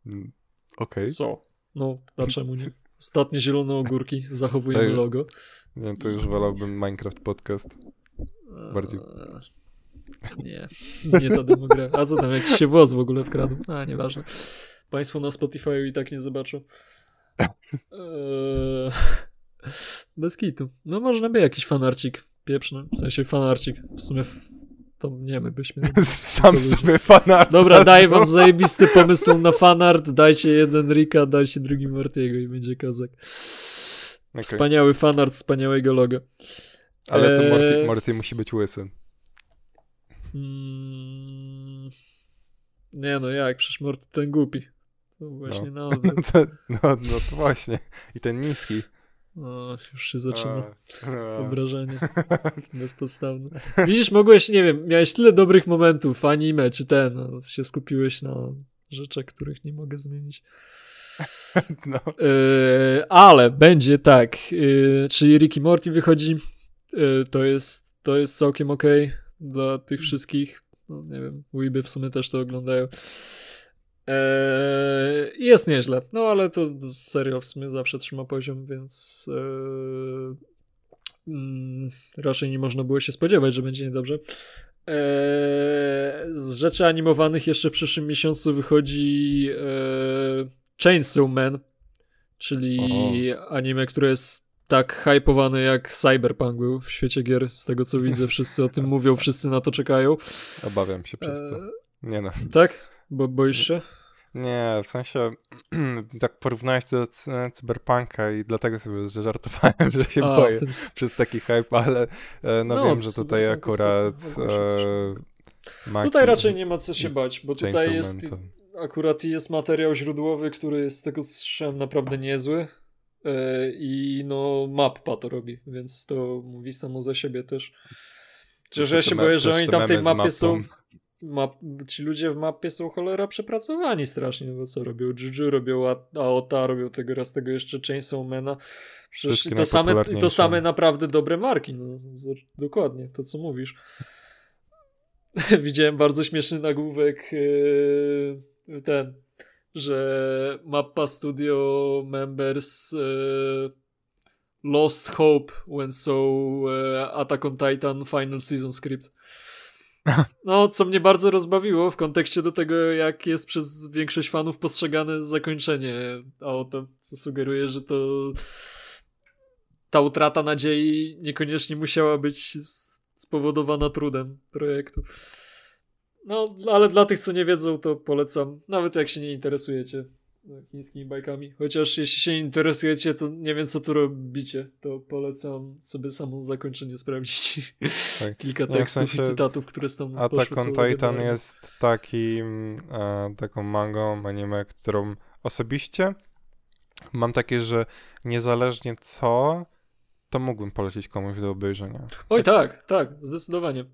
Mm, okej. Okay. Co? No, dlaczego nie? Ostatnie zielone ogórki, zachowujemy logo. Nie, to już wolałbym Minecraft podcast. Bardziej. Nie, nie ta demografia. A co tam, jakiś się włos w ogóle wkradł? A, nieważne. Państwo na Spotify i tak nie zobaczą. Eee... Bez kitu. No można by jakiś fanarcik pieprzny, w sensie fanarcik. W sumie to nie my byśmy... Sam sobie fanart. Dobra, daj wam zajebisty pomysł na fanart, dajcie jeden Rika, dajcie drugi Mortiego i będzie kozak. Okay. Wspaniały fanart wspaniałego logo. Ale to Morty, eee, Morty musi być łysy. Mm, nie no jak, przecież Morty ten głupi. To właśnie no. No, to, no, no to właśnie. I ten niski. O, już się zaczyna a, obrażenie bezpodstawne. Widzisz, mogłeś, nie wiem, miałeś tyle dobrych momentów, anime czy ten, no, się skupiłeś na rzeczach, których nie mogę zmienić. No. E, ale będzie tak, e, czyli Ricky Morty wychodzi, e, to, jest, to jest całkiem ok dla tych wszystkich, no nie wiem, Weeby w sumie też to oglądają. Eee, jest nieźle, no ale to serio w sumie zawsze trzyma poziom, więc eee, mm, raczej nie można było się spodziewać, że będzie niedobrze. Eee, z rzeczy animowanych jeszcze w przyszłym miesiącu wychodzi eee, Chainsaw Man, czyli o. anime, które jest tak hypowane jak Cyberpunk był w świecie gier, z tego co widzę, wszyscy o tym mówią, wszyscy na to czekają. Obawiam się przez to. Eee, nie no. Tak? Bo boisz się? Nie, w sensie tak porównałeś to do cyberpunka i dlatego sobie żartowałem, że się A, boję tym... przez taki hype, ale e, no, no wiem, że tutaj akurat e, Tutaj raczej nie ma co się bać, bo tutaj jest akurat jest materiał źródłowy, który jest z tego słyszałem naprawdę niezły e, i no mappa to robi, więc to mówi samo za siebie też. Że ja się boję, że oni tam w tej mapie są map, ci ludzie w mapie są cholera przepracowani strasznie, bo co robią Juju, robią Aota, robią tego raz tego jeszcze Chainsaw Mana. Przecież to same, to same naprawdę dobre marki, no, dokładnie, to co mówisz. Widziałem bardzo śmieszny nagłówek yy, ten, że Mappa Studio members yy, lost hope when saw yy, Attack on Titan final season script. No, co mnie bardzo rozbawiło w kontekście do tego, jak jest przez większość fanów postrzegane zakończenie auto, co sugeruje, że to ta utrata nadziei niekoniecznie musiała być spowodowana trudem projektu. No, ale dla tych, co nie wiedzą, to polecam, nawet jak się nie interesujecie chińskimi bajkami. Chociaż jeśli się interesujecie, to nie wiem, co tu robicie, to polecam sobie samo zakończenie sprawdzić. Tak. Kilka no, tekstów w sensie, i cytatów, które tam Attack on Titan jest takim, e, taką mangą, anime, którą osobiście mam takie, że niezależnie co, to mógłbym polecić komuś do obejrzenia. Oj tak, tak zdecydowanie.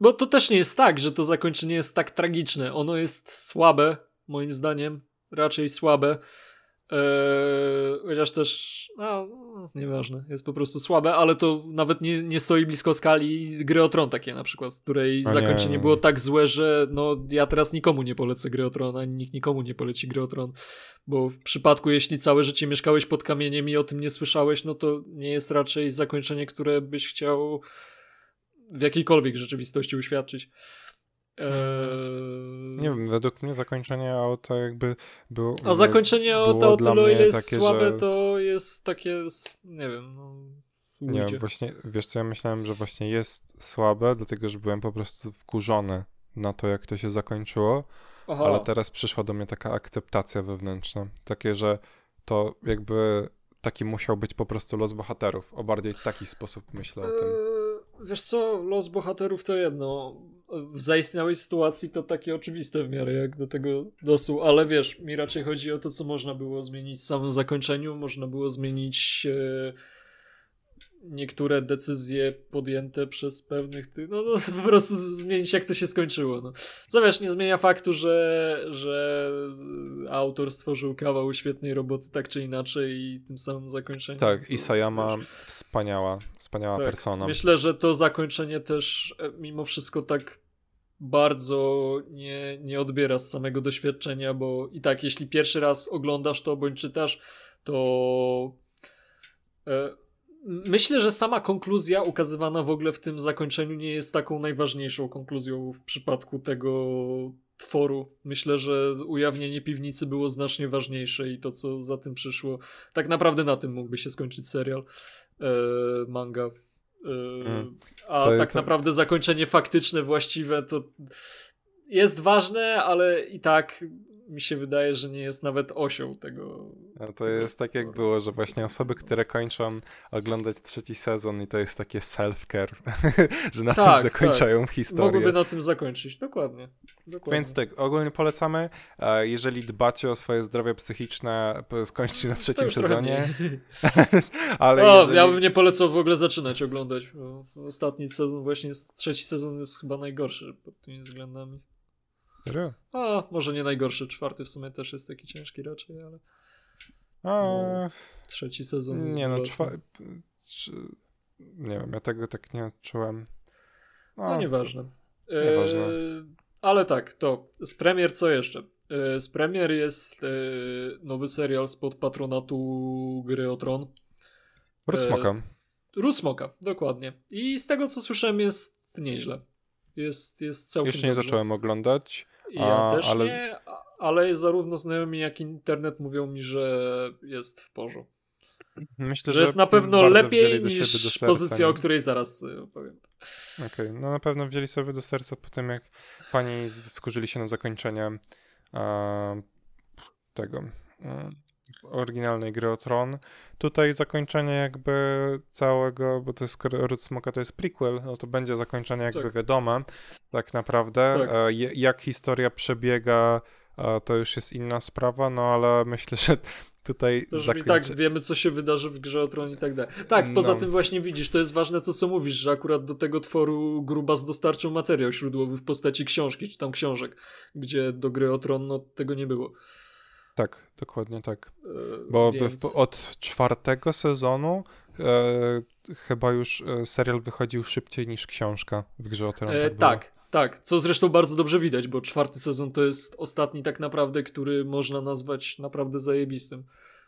Bo to też nie jest tak, że to zakończenie jest tak tragiczne. Ono jest słabe, moim zdaniem, raczej słabe. Eee, chociaż też, no, nieważne, jest po prostu słabe, ale to nawet nie, nie stoi blisko skali gry o Tron takie na przykład, w której A zakończenie nie. było tak złe, że no ja teraz nikomu nie polecę gry o Tron, ani nikt nikomu nie poleci gry o Tron, bo w przypadku jeśli całe życie mieszkałeś pod kamieniem i o tym nie słyszałeś, no to nie jest raczej zakończenie, które byś chciał w jakiejkolwiek rzeczywistości uświadczyć. Eee... Nie wiem, według mnie zakończenie auta jakby było. A zakończenie auta o tyle, ile jest takie, słabe, że... to jest takie, nie wiem, no. Nie wiem, właśnie, wiesz co, ja myślałem, że właśnie jest słabe, dlatego że byłem po prostu wkurzony na to, jak to się zakończyło, Aha. ale teraz przyszła do mnie taka akceptacja wewnętrzna, takie, że to jakby taki musiał być po prostu los bohaterów, o bardziej taki sposób myślę o tym. Wiesz co, los bohaterów to jedno, w zaistniałej sytuacji to takie oczywiste w miarę jak do tego dosu, ale wiesz, mi raczej chodzi o to, co można było zmienić w samym zakończeniu, można było zmienić e, niektóre decyzje podjęte przez pewnych ty, no, no, po prostu zmienić jak to się skończyło. No. Co wiesz, nie zmienia faktu, że, że autor stworzył kawał świetnej roboty tak czy inaczej i tym samym zakończenie. Tak, i Sayama wspaniała, wspaniała tak, persona. Myślę, że to zakończenie też e, mimo wszystko tak bardzo nie, nie odbiera z samego doświadczenia, bo i tak, jeśli pierwszy raz oglądasz to bądź czytasz, to e, myślę, że sama konkluzja ukazywana w ogóle w tym zakończeniu nie jest taką najważniejszą konkluzją w przypadku tego tworu. Myślę, że ujawnienie piwnicy było znacznie ważniejsze i to, co za tym przyszło. Tak naprawdę na tym mógłby się skończyć serial, e, manga. E, hmm. A tak naprawdę zakończenie faktyczne, właściwe to jest ważne, ale i tak mi się wydaje, że nie jest nawet osią tego. To jest tak jak było, że właśnie osoby, które kończą oglądać trzeci sezon i to jest takie self-care, że na tak, tym zakończają tak. historię. Mogłyby na tym zakończyć, dokładnie. dokładnie. Więc tak, ogólnie polecamy. Jeżeli dbacie o swoje zdrowie psychiczne, skończcie na trzecim sezonie. Ale o, jeżeli... Ja bym nie polecał w ogóle zaczynać oglądać. Ostatni sezon, właśnie jest, trzeci sezon jest chyba najgorszy pod tymi względami. Serio? A, może nie najgorszy, czwarty w sumie też jest taki ciężki raczej, ale... A... No, trzeci sezon Nie no, czwarty... Nie wiem, ja tego tak nie odczułem. No, no nieważne. Nieważne. E, ale tak, to z premier co jeszcze? E, z premier jest e, nowy serial spod patronatu gry o Tron. Rusmoka. Rusmoka, dokładnie. I z tego co słyszałem jest nieźle. Jest, jest całkiem Jeszcze nie dobrze. zacząłem oglądać. Ja też ale... nie, ale zarówno znajomi, jak i internet mówią mi, że jest w porządku. Myślę, że, że jest na pewno lepiej niż serca, pozycja, nie? o której zaraz y, powiem. Okej, okay. no na pewno wzięli sobie do serca po tym, jak fani wkurzyli się na zakończenie tego oryginalnej gry o Tron. Tutaj zakończenie jakby całego, bo to jest Ród Smoka to jest prequel, no to będzie zakończenie jakby tak. wiadome tak naprawdę. Tak. E, jak historia przebiega, to już jest inna sprawa, no ale myślę, że tutaj to zakończy... i tak wiemy, co się wydarzy w grze o Tron i tak dalej. Tak, poza no. tym właśnie widzisz, to jest ważne to, co mówisz, że akurat do tego tworu Grubas dostarczył materiał śródłowy w postaci książki, czy tam książek, gdzie do gry o Tron no, tego nie było. Tak, dokładnie tak. E, Bo Więc... od czwartego sezonu e, chyba już e, serial wychodził szybciej niż książka w grze o Tron. E, tak, tak, tak, co zresztą bardzo dobrze widać, bo czwarty sezon to jest ostatni tak naprawdę, który można nazwać naprawdę zajebistym.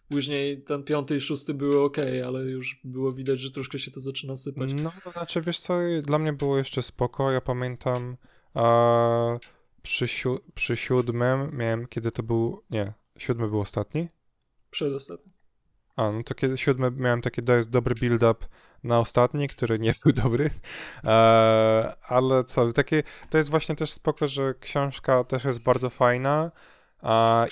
Później ten piąty i szósty były ok, ale już było widać, że troszkę się to zaczyna sypać. No, to znaczy, wiesz co, dla mnie było jeszcze spoko. Ja pamiętam a, przy, siu przy siódmym miałem, kiedy to był, nie, Siódmy był ostatni? Przedostatni. A, no to kiedy siódmy miałem taki jest dobry build-up na ostatni, który nie był dobry. E, ale co, takie, to jest właśnie też spoko, że książka też jest bardzo fajna.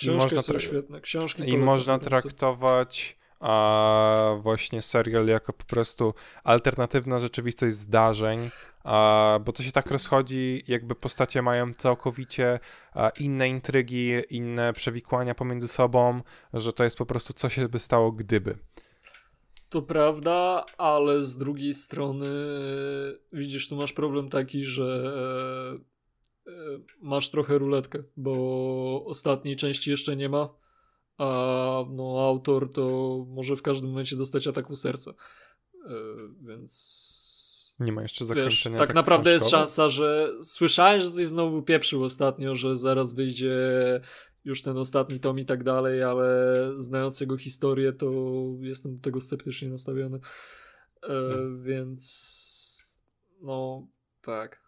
I można są świetne. Książki I można traktować a właśnie serial jako po prostu alternatywna rzeczywistość zdarzeń, a, bo to się tak rozchodzi, jakby postacie mają całkowicie a, inne intrygi, inne przewikłania pomiędzy sobą, że to jest po prostu co się by stało gdyby. To prawda, ale z drugiej strony widzisz, tu masz problem taki, że e, e, masz trochę ruletkę, bo ostatniej części jeszcze nie ma a no, autor to może w każdym momencie dostać ataku serca. Więc. Nie ma jeszcze zakończenia. Wiesz, tak naprawdę jest szansa, że słyszałem, że coś znowu pieprzył ostatnio, że zaraz wyjdzie już ten ostatni tom i tak dalej, ale znając jego historię, to jestem do tego sceptycznie nastawiony. Yy, hmm. Więc no tak.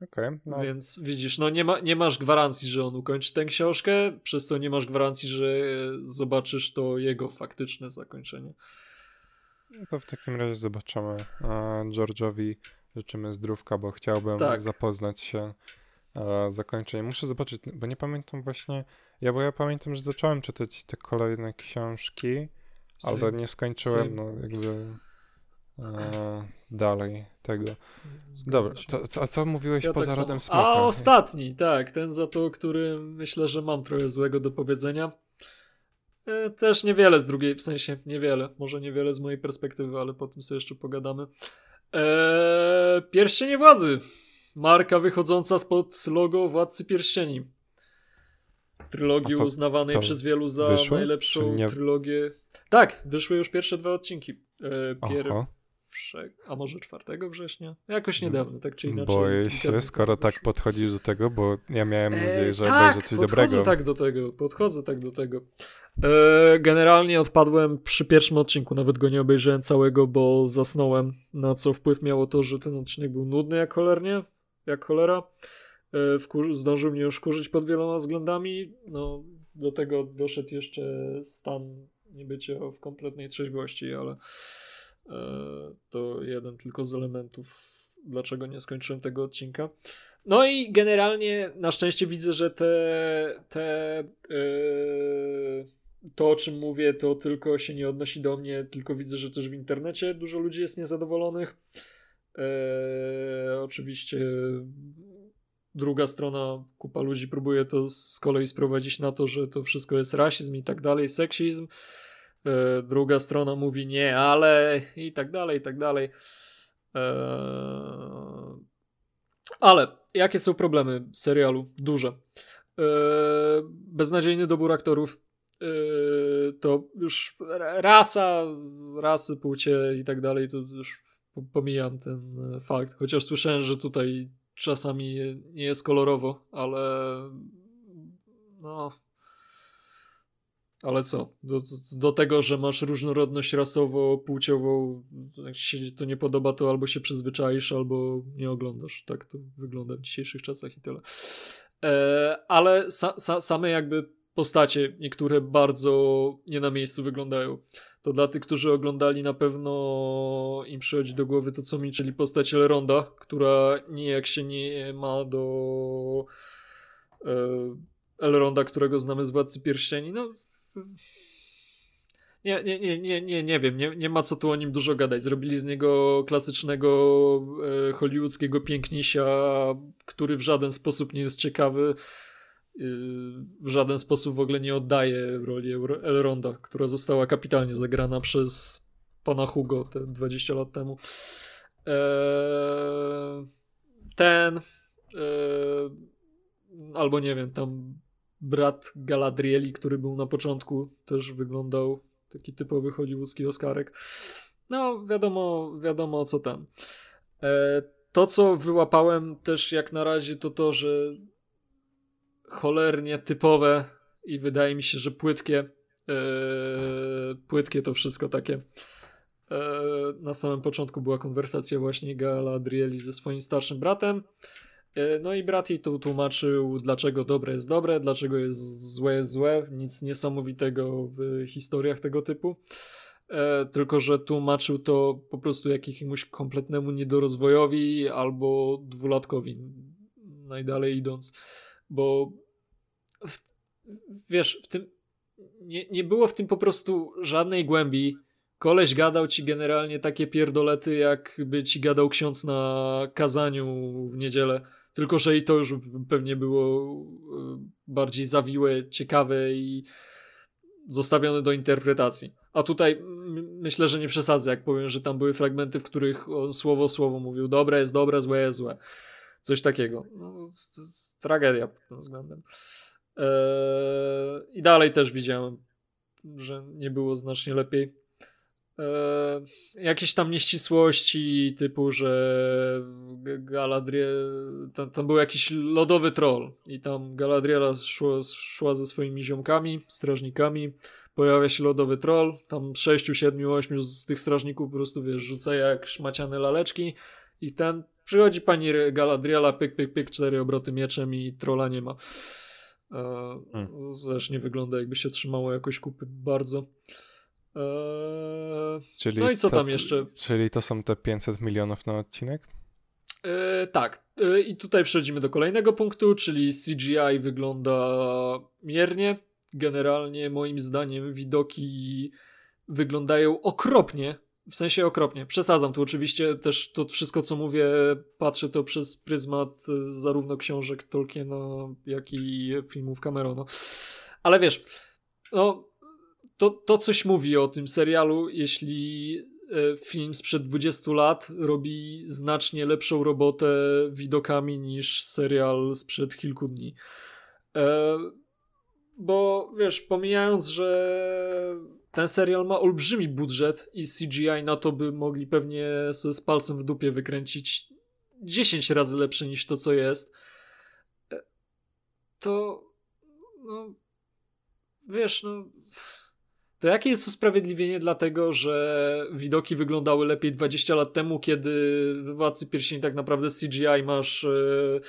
Okay, no. Więc widzisz, no nie, ma, nie masz gwarancji, że on ukończy tę książkę, przez co nie masz gwarancji, że zobaczysz to jego faktyczne zakończenie. No to w takim razie zobaczymy. George'owi życzymy zdrówka, bo chciałbym tak. zapoznać się z zakończeniem. Muszę zobaczyć, bo nie pamiętam właśnie. Ja bo ja pamiętam, że zacząłem czytać te kolejne książki, ale nie skończyłem, no jakby e, dalej tego. Dobra, to, co, a co mówiłeś ja poza tak rodem smoka? A ostatni, tak, ten za to, który myślę, że mam trochę złego do powiedzenia. E, też niewiele z drugiej, w sensie niewiele, może niewiele z mojej perspektywy, ale po tym sobie jeszcze pogadamy. Eee, Pierścienie Władzy. Marka wychodząca spod logo Władcy Pierścieni. Trylogii uznawanej przez wielu za wyszło? najlepszą nie... trylogię. Tak, wyszły już pierwsze dwa odcinki. E, pier a może 4 września? Jakoś niedawno, tak czy inaczej. Boję się, skoro tak podchodzisz do tego, bo ja miałem e, nadzieję, że tak, coś dobrego. podchodzę tak do tego, podchodzę tak do tego. E, generalnie odpadłem przy pierwszym odcinku, nawet go nie obejrzałem całego, bo zasnąłem, na co wpływ miało to, że ten odcinek był nudny jak cholernie, jak cholera. wkur- zdążył mnie już kurzyć pod wieloma względami. No, do tego doszedł jeszcze stan niebycia w kompletnej trzeźwości, ale to jeden tylko z elementów, dlaczego nie skończyłem tego odcinka. No i generalnie na szczęście widzę, że te, te yy, to o czym mówię, to tylko się nie odnosi do mnie, tylko widzę, że też w internecie dużo ludzi jest niezadowolonych. Yy, oczywiście druga strona, kupa ludzi próbuje to z kolei sprowadzić na to, że to wszystko jest rasizm i tak dalej, seksizm. Yy, druga strona mówi nie, ale i tak dalej, i tak dalej. Yy, ale jakie są problemy serialu? Duże. Beznadziejny dobór aktorów. To już rasa, rasy, płcie i tak dalej, to już pomijam ten fakt. Chociaż słyszałem, że tutaj czasami nie jest kolorowo, ale no. Ale co? Do, do tego, że masz różnorodność rasową, płciową, jak ci się to nie podoba, to albo się przyzwyczaisz, albo nie oglądasz. Tak to wygląda w dzisiejszych czasach i tyle. E, ale sa, sa, same jakby postacie, niektóre bardzo nie na miejscu wyglądają. To dla tych, którzy oglądali, na pewno im przychodzi do głowy to, co mi, czyli postać Elronda, która nijak się nie ma do e, Elronda, którego znamy z Władcy Pierścieni. No, nie, nie, nie, nie, nie, nie wiem, nie, nie ma co tu o nim dużo gadać. Zrobili z niego klasycznego e, hollywoodzkiego pięknisia, który w żaden sposób nie jest ciekawy w żaden sposób w ogóle nie oddaje roli Elronda, która została kapitalnie zagrana przez pana Hugo te 20 lat temu. Eee, ten eee, albo nie wiem, tam brat Galadrieli, który był na początku, też wyglądał taki typowy hollywoodzki Oscarek. No, wiadomo, wiadomo co tam. Eee, to, co wyłapałem też jak na razie, to to, że cholernie typowe i wydaje mi się, że płytkie. Yy, płytkie to wszystko takie. Yy, na samym początku była konwersacja właśnie Galadrieli ze swoim starszym bratem. Yy, no i brat jej tu tłumaczył, dlaczego dobre jest dobre, dlaczego jest złe jest złe. Nic niesamowitego w historiach tego typu. tylko, że tłumaczył to po prostu jakiemuś kompletnemu niedorozwojowi albo dwulatkowi. Najdalej idąc bo w, wiesz, w tym nie, nie było w tym po prostu żadnej głębi. Koleś gadał ci generalnie takie pierdolety, jakby ci gadał ksiądz na kazaniu w niedzielę. Tylko, że i to już pewnie było e, bardziej zawiłe, ciekawe i zostawione do interpretacji. A tutaj myślę, że nie przesadzę, jak powiem, że tam były fragmenty, w których on słowo słowo mówił dobre jest dobre, złe jest złe. Coś takiego. No, tragedia pod tym względem. Eee, I dalej też widziałem, że nie było znacznie lepiej. Eee, jakieś tam nieścisłości, typu, że Galadriel. Tam, tam, był jakiś lodowy troll, i tam Galadriela szła, szła ze swoimi ziomkami, strażnikami. Pojawia się lodowy troll. Tam 6, 7, 8 z tych strażników po prostu wiesz, rzuca jak szmaciane laleczki. I ten Przychodzi pani Galadriela, pyk, pyk, pyk, cztery obroty mieczem i trola nie ma. E, hmm. Zresztą nie wygląda jakby się trzymało jakoś kupy bardzo. E, czyli no i co to, tam jeszcze? Czyli to są te 500 milionów na odcinek? E, tak. E, I tutaj przechodzimy do kolejnego punktu, czyli CGI wygląda miernie. Generalnie moim zdaniem widoki wyglądają okropnie w sensie okropnie. Przesadzam tu oczywiście też to wszystko, co mówię, patrzę to przez pryzmat e, zarówno książek Tolkiena, jak i filmów Camerona. Ale wiesz, no, to, to coś mówi o tym serialu, jeśli e, film sprzed 20 lat robi znacznie lepszą robotę widokami niż serial sprzed kilku dni. E, bo wiesz, pomijając, że ten serial ma olbrzymi budżet i CGI na to by mogli pewnie z palcem w dupie wykręcić 10 razy lepszy niż to, co jest. E, to no wiesz, no to jakie jest usprawiedliwienie dlatego, że widoki wyglądały lepiej 20 lat temu, kiedy w Władcy Pierścieni tak naprawdę CGI masz yy,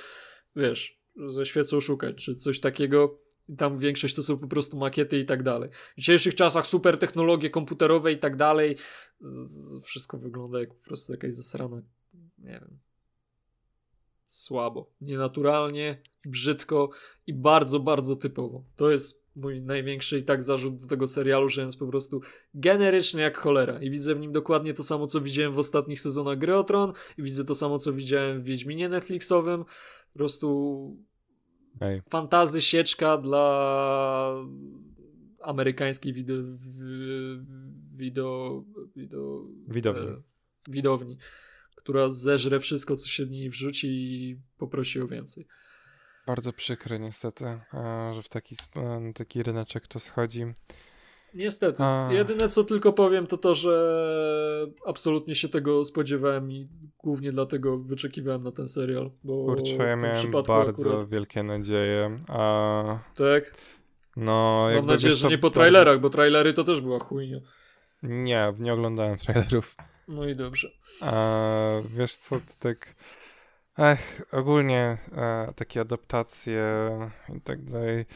wiesz, ze świecą szukać, czy coś takiego. Tam większość to są po prostu makiety i tak dalej. W dzisiejszych czasach super technologie komputerowe i tak dalej. Wszystko wygląda jak po prostu jakaś zasrana, nie wiem, słabo, nienaturalnie, brzydko i bardzo, bardzo typowo. To jest mój największy i tak zarzut do tego serialu, że jest po prostu generyczny jak cholera i widzę w nim dokładnie to samo, co widziałem w ostatnich sezonach Gry Tron i widzę to samo, co widziałem w Wiedźminie Netflixowym. Po prostu Ej. fantazy sieczka dla amerykańskiej wideo, wideo, wideo widowni. E, widowni która zeżre wszystko, co się w niej wrzuci i poprosi o więcej. Bardzo przykre niestety, że w taki, taki ryneczek to schodzi. Niestety. A... Jedyne co tylko powiem to to, że absolutnie się tego spodziewałem i głównie dlatego wyczekiwałem na ten serial. Bo Kurczę, ja miałem bardzo akurat... wielkie nadzieje. A... Tak? No, Mam nadzieję, że nie po trailerach, bo trailery to też była chujnia. Nie, nie oglądałem trailerów. No i dobrze. A, wiesz co, to tak... Ech, ogólnie e, takie adaptacje i tak dalej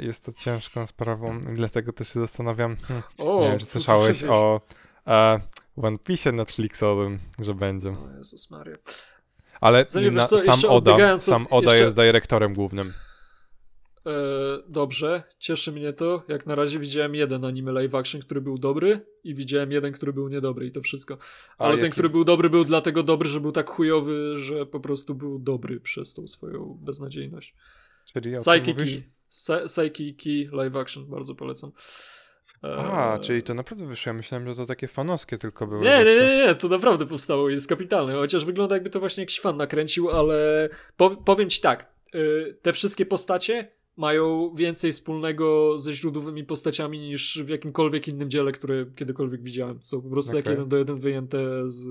jest to ciężką sprawą i dlatego też się zastanawiam, hmm, o, nie wiem, czy słyszałeś o e, One Piece Netflixowym, że będzie. O Jezus Maria. Ale na, sam Oda, sam Oda jeszcze... jest dyrektorem głównym. E, dobrze, cieszy mnie to. Jak na razie widziałem jeden anime live action, który był dobry i widziałem jeden, który był niedobry i to wszystko. Ale A ten, jaki... który był dobry, był dlatego dobry, że był tak chujowy, że po prostu był dobry przez tą swoją beznadziejność. Czyli Psyche Psyche live action, bardzo polecam. A, eee... czyli to naprawdę wyszło. Ja myślałem, że to takie fanowskie tylko były. Nie, nie, nie, nie, to naprawdę powstało jest kapitalne. Chociaż wygląda jakby to właśnie jakiś fan nakręcił, ale powiem ci tak. Yy, te wszystkie postacie mają więcej wspólnego ze źródłowymi postaciami niż w jakimkolwiek innym dziele, które kiedykolwiek widziałem. Są po prostu okay. jak jeden do jeden wyjęte z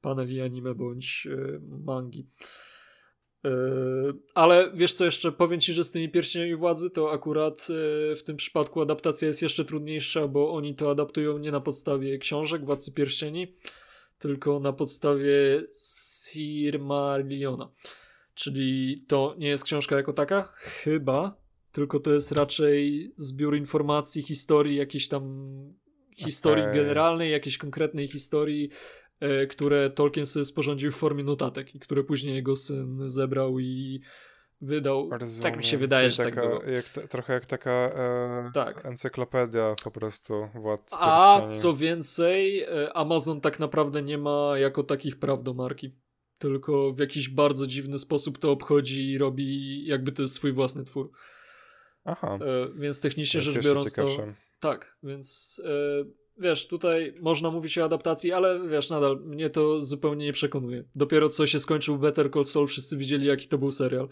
paneli anime bądź e, mangi. E, ale wiesz co jeszcze, powiem ci, że z tymi pierścieniami władzy to akurat e, w tym przypadku adaptacja jest jeszcze trudniejsza, bo oni to adaptują nie na podstawie książek Władcy Pierścieni, tylko na podstawie Silmarilliona. Czyli to nie jest książka jako taka? Chyba. Tylko to jest raczej zbiór informacji, historii, jakiejś tam historii okay. generalnej, jakiejś konkretnej historii, które Tolkien sobie sporządził w formie notatek i które później jego syn zebrał i wydał. Rozumiem. Tak mi się wydaje, Czyli że tak taka, tak było. Jak, trochę jak taka e, tak. encyklopedia po prostu władcy. A co więcej, e, Amazon tak naprawdę nie ma jako takich praw do marki tylko w jakiś bardzo dziwny sposób to obchodzi i robi jakby to jest swój własny twór. Aha. E, więc technicznie rzecz biorąc to... Tak, więc e, wiesz, tutaj można mówić o adaptacji, ale wiesz, nadal mnie to zupełnie nie przekonuje. Dopiero co się skończył Better Call Saul, wszyscy widzieli jaki to był serial.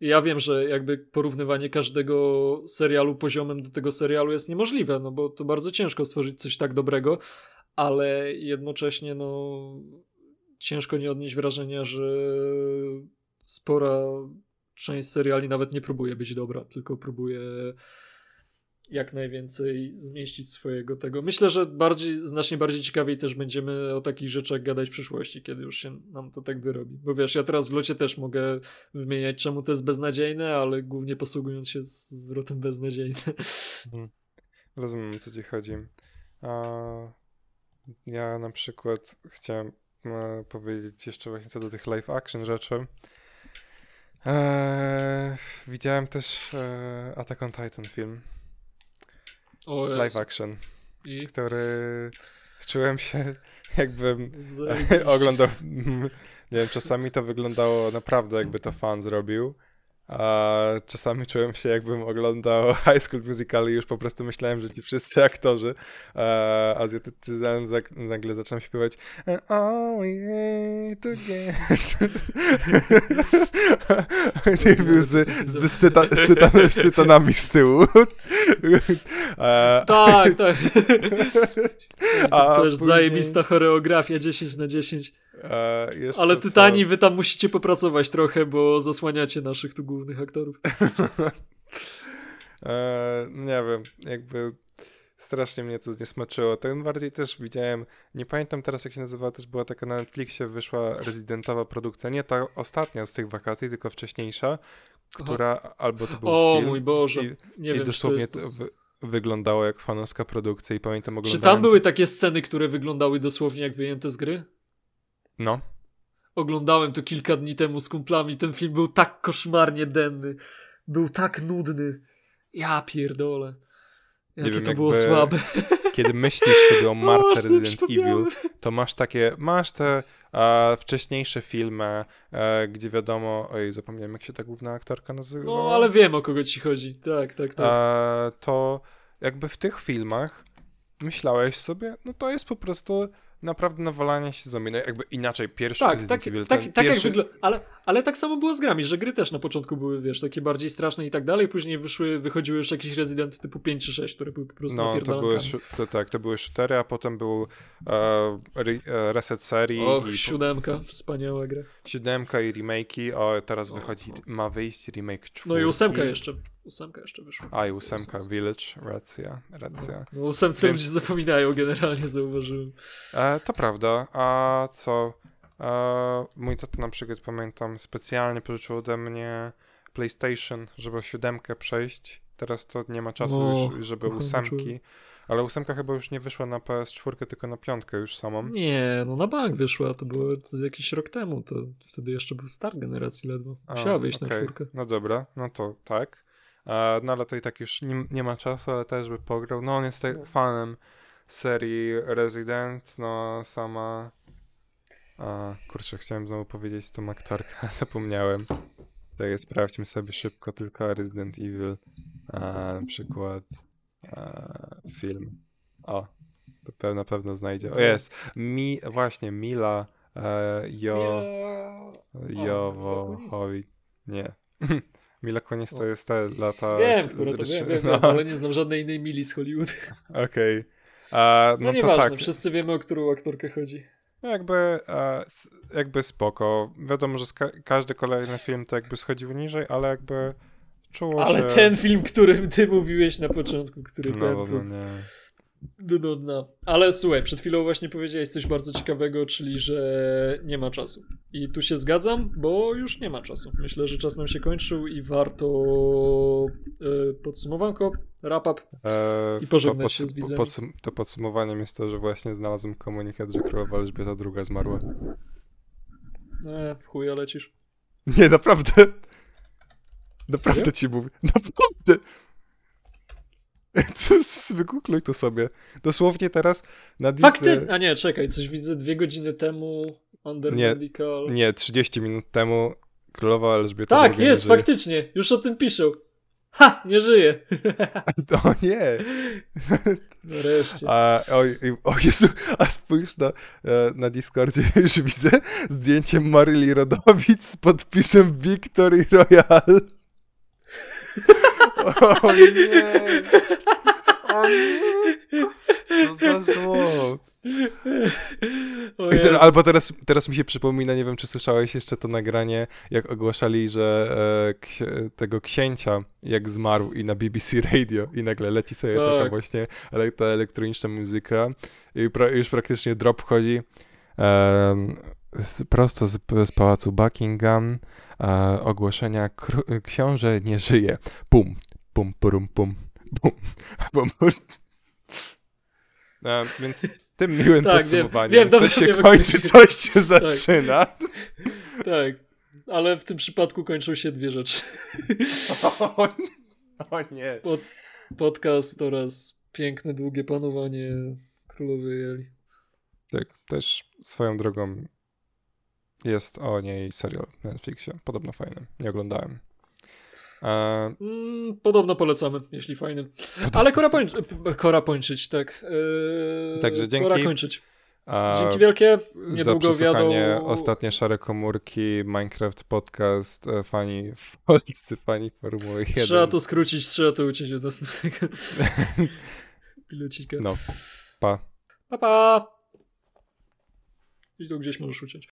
Ja wiem, że jakby porównywanie każdego serialu poziomem do tego serialu jest niemożliwe, no bo to bardzo ciężko stworzyć coś tak dobrego, ale jednocześnie no ciężko nie odnieść wrażenia, że spora część seriali nawet nie próbuje być dobra, tylko próbuje jak najwięcej zmieścić swojego tego. Myślę, że bardziej, znacznie bardziej ciekawiej też będziemy o takich rzeczach gadać w przyszłości, kiedy już się nam to tak wyrobi. Bo wiesz, ja teraz w locie też mogę wymieniać, czemu to jest beznadziejne, ale głównie posługując się zwrotem beznadziejne. Hmm. Rozumiem, o co ci chodzi. A ja na przykład chciałem e, powiedzieć jeszcze właśnie co do tych live action rzeczy. Eee, widziałem też e, Attack on Titan film. O, live action. I? Który czułem się jakbym oglądał. Nie wiem, czasami to wyglądało naprawdę jakby to fan zrobił. A czasami czułem się, jakbym oglądał High School Musical i już po prostu myślałem, że ci wszyscy aktorzy e, azjatycy nagle zaczną śpiewać Oh, yeah, together. z, z, z, tyta, z, tytan, z tytanami z tyłu. E, tak, tak. A to już później... zajebista choreografia 10 na 10. E, Ale Tytani, co? wy tam musicie popracować trochę, bo zasłaniacie naszych tu głównych aktorów. e, nie wiem, jakby strasznie mnie to zniesmaczyło. Tym bardziej też widziałem, nie pamiętam teraz jak się nazywa, też była taka na Netflixie, wyszła rezydentowa produkcja, nie ta ostatnia z tych wakacji, tylko wcześniejsza, która Aha. albo to był O film, mój Boże, i, nie i wiem, dosłownie to jest... to wy, wyglądało jak fanowska produkcja i pamiętam oglądałem... Czy tam były takie sceny, które wyglądały dosłownie jak wyjęte z gry? No. Oglądałem to kilka dni temu z kumplami, ten film był tak koszmarnie denny, był tak nudny. Ja pierdolę. Jakie wiem, to było słabe. Kiedy myślisz sobie o marce Resident Evil, to masz takie, masz te a, wcześniejsze filmy, e, gdzie wiadomo, oj, zapomniałem jak się ta główna aktorka nazywa. No, ale wiem o kogo ci chodzi, tak, tak, tak. E, to jakby w tych filmach myślałeś sobie, no to jest po prostu naprawdę nawalanie się zombie. No jakby inaczej, pierwszy tak, tak, Evil, tak, tak pierwszy... jak wygląda, ale, ale tak samo było z grami, że gry też na początku były, wiesz, takie bardziej straszne i tak dalej, później wyszły, wychodziły już jakieś Resident typu 5 czy 6, które były po prostu No, to były, to, tak, to były shootery, a potem był e, re, e, reset serii. Och, i siódemka, wspaniała gra. Siódemka i remake'i, o, teraz o, wychodzi, o. ma wyjść remake czwórki. No i ósemka jeszcze. Ósemka jeszcze wyszła. A i ósemka, Village, racja, racja. No, ósemce Więc... ludzie zapominają, generalnie zauważyłem. E, to prawda, a co? E, mój tata na przykład, pamiętam, specjalnie pożyczył ode mnie PlayStation, żeby siódemkę przejść. Teraz to nie ma czasu o, już, żeby ósemki. Ale ósemka chyba już nie wyszła na PS4, tylko na piątkę już samą. Nie, no na bank wyszła, to było jakiś rok temu, to wtedy jeszcze był start generacji ledwo. Musiała wyjść okay. na czwórkę. No dobra, no to tak. No ale to i tak już nie, nie ma czasu, ale też by pograł. No on jest no. fanem serii Resident, no sama... A, kurczę, chciałem znowu powiedzieć tą aktorkę, zapomniałem. Tak, sprawdźmy sobie szybko tylko Resident Evil, a, na przykład a, film. O, to na pewno znajdzie. O, jest! Mi, właśnie, Mila e, Jo... Jowo... Nie. Mila Kunis to jest te lata... Wiem, która to wiem, wiem, no. wiem, ale nie znam żadnej innej Mili z Hollywood. Okej. Okay. no, no nieważne, tak. wszyscy wiemy, o którą aktorkę chodzi. No jakby, jakby spoko. Wiadomo, że każdy kolejny film to jakby schodził niżej, ale jakby czuło ale się... Ale ten film, którym ty mówiłeś na początku, który no, ten... No, to... nie. No. Ale słuchaj, przed chwilą właśnie powiedziałeś coś bardzo ciekawego, czyli że nie ma czasu. I tu się zgadzam, bo już nie ma czasu. Myślę, że czas nam się kończył i warto e, podsumowanko, wrap-up i pożegnać się z widzami. Podsum to podsumowaniem jest to, że właśnie znalazłem komunikat, że królowa Elżbieta II zmarła. E, w chuja lecisz. Nie, naprawdę. Naprawdę Serio? ci mówię. Naprawdę. Wygoogluj to sobie. Dosłownie teraz na Fakty! A nie, czekaj, coś widzę dwie godziny temu Under nie, Medical. Nie, 30 minut temu Królowa Elżbieta Tak, jest, faktycznie. Już o tym piszą. Ha! Nie żyje. O nie. Nareszcie. A, o, o Jezu, a spójrz na, e, na Discordzie, już widzę zdjęcie Maryli Rodowic z podpisem Victory Royale. O nie! O nie! Co za zło! Albo teraz, teraz mi się przypomina, nie wiem czy słyszałeś jeszcze to nagranie, jak ogłaszali, że e, tego księcia jak zmarł i na BBC Radio i nagle leci sobie tak. taka właśnie ele ta elektroniczna muzyka i pra już praktycznie drop wchodzi e, z, prosto z, z pałacu Buckingham e, ogłoszenia książę nie żyje. Pum, pum, pum, pum, pum, pum. pum. E, więc tym miłym tak, podsumowaniem. Wiem, wiem, coś się wiem, kończy, coś się tak. zaczyna. Tak. tak, ale w tym przypadku kończą się dwie rzeczy. O, o nie. Pod, podcast oraz piękne, długie panowanie królowej Eli. Tak, też swoją drogą jest o niej serial na Netflixie. Podobno fajny. Nie oglądałem. E... Mm, podobno polecamy, jeśli fajny. Ale kora, poń... kora pończyć, tak. Eee, Także dzięki. Kora kończyć. Dzięki wielkie. Niedługo za wiadomo... ostatnie szare komórki, Minecraft podcast, e, fani polscy, fani Formuły 1. Trzeba to skrócić, trzeba to uciąć od następnego pilocika. No, pa. Pa, pa. I tu gdzieś możesz uciąć.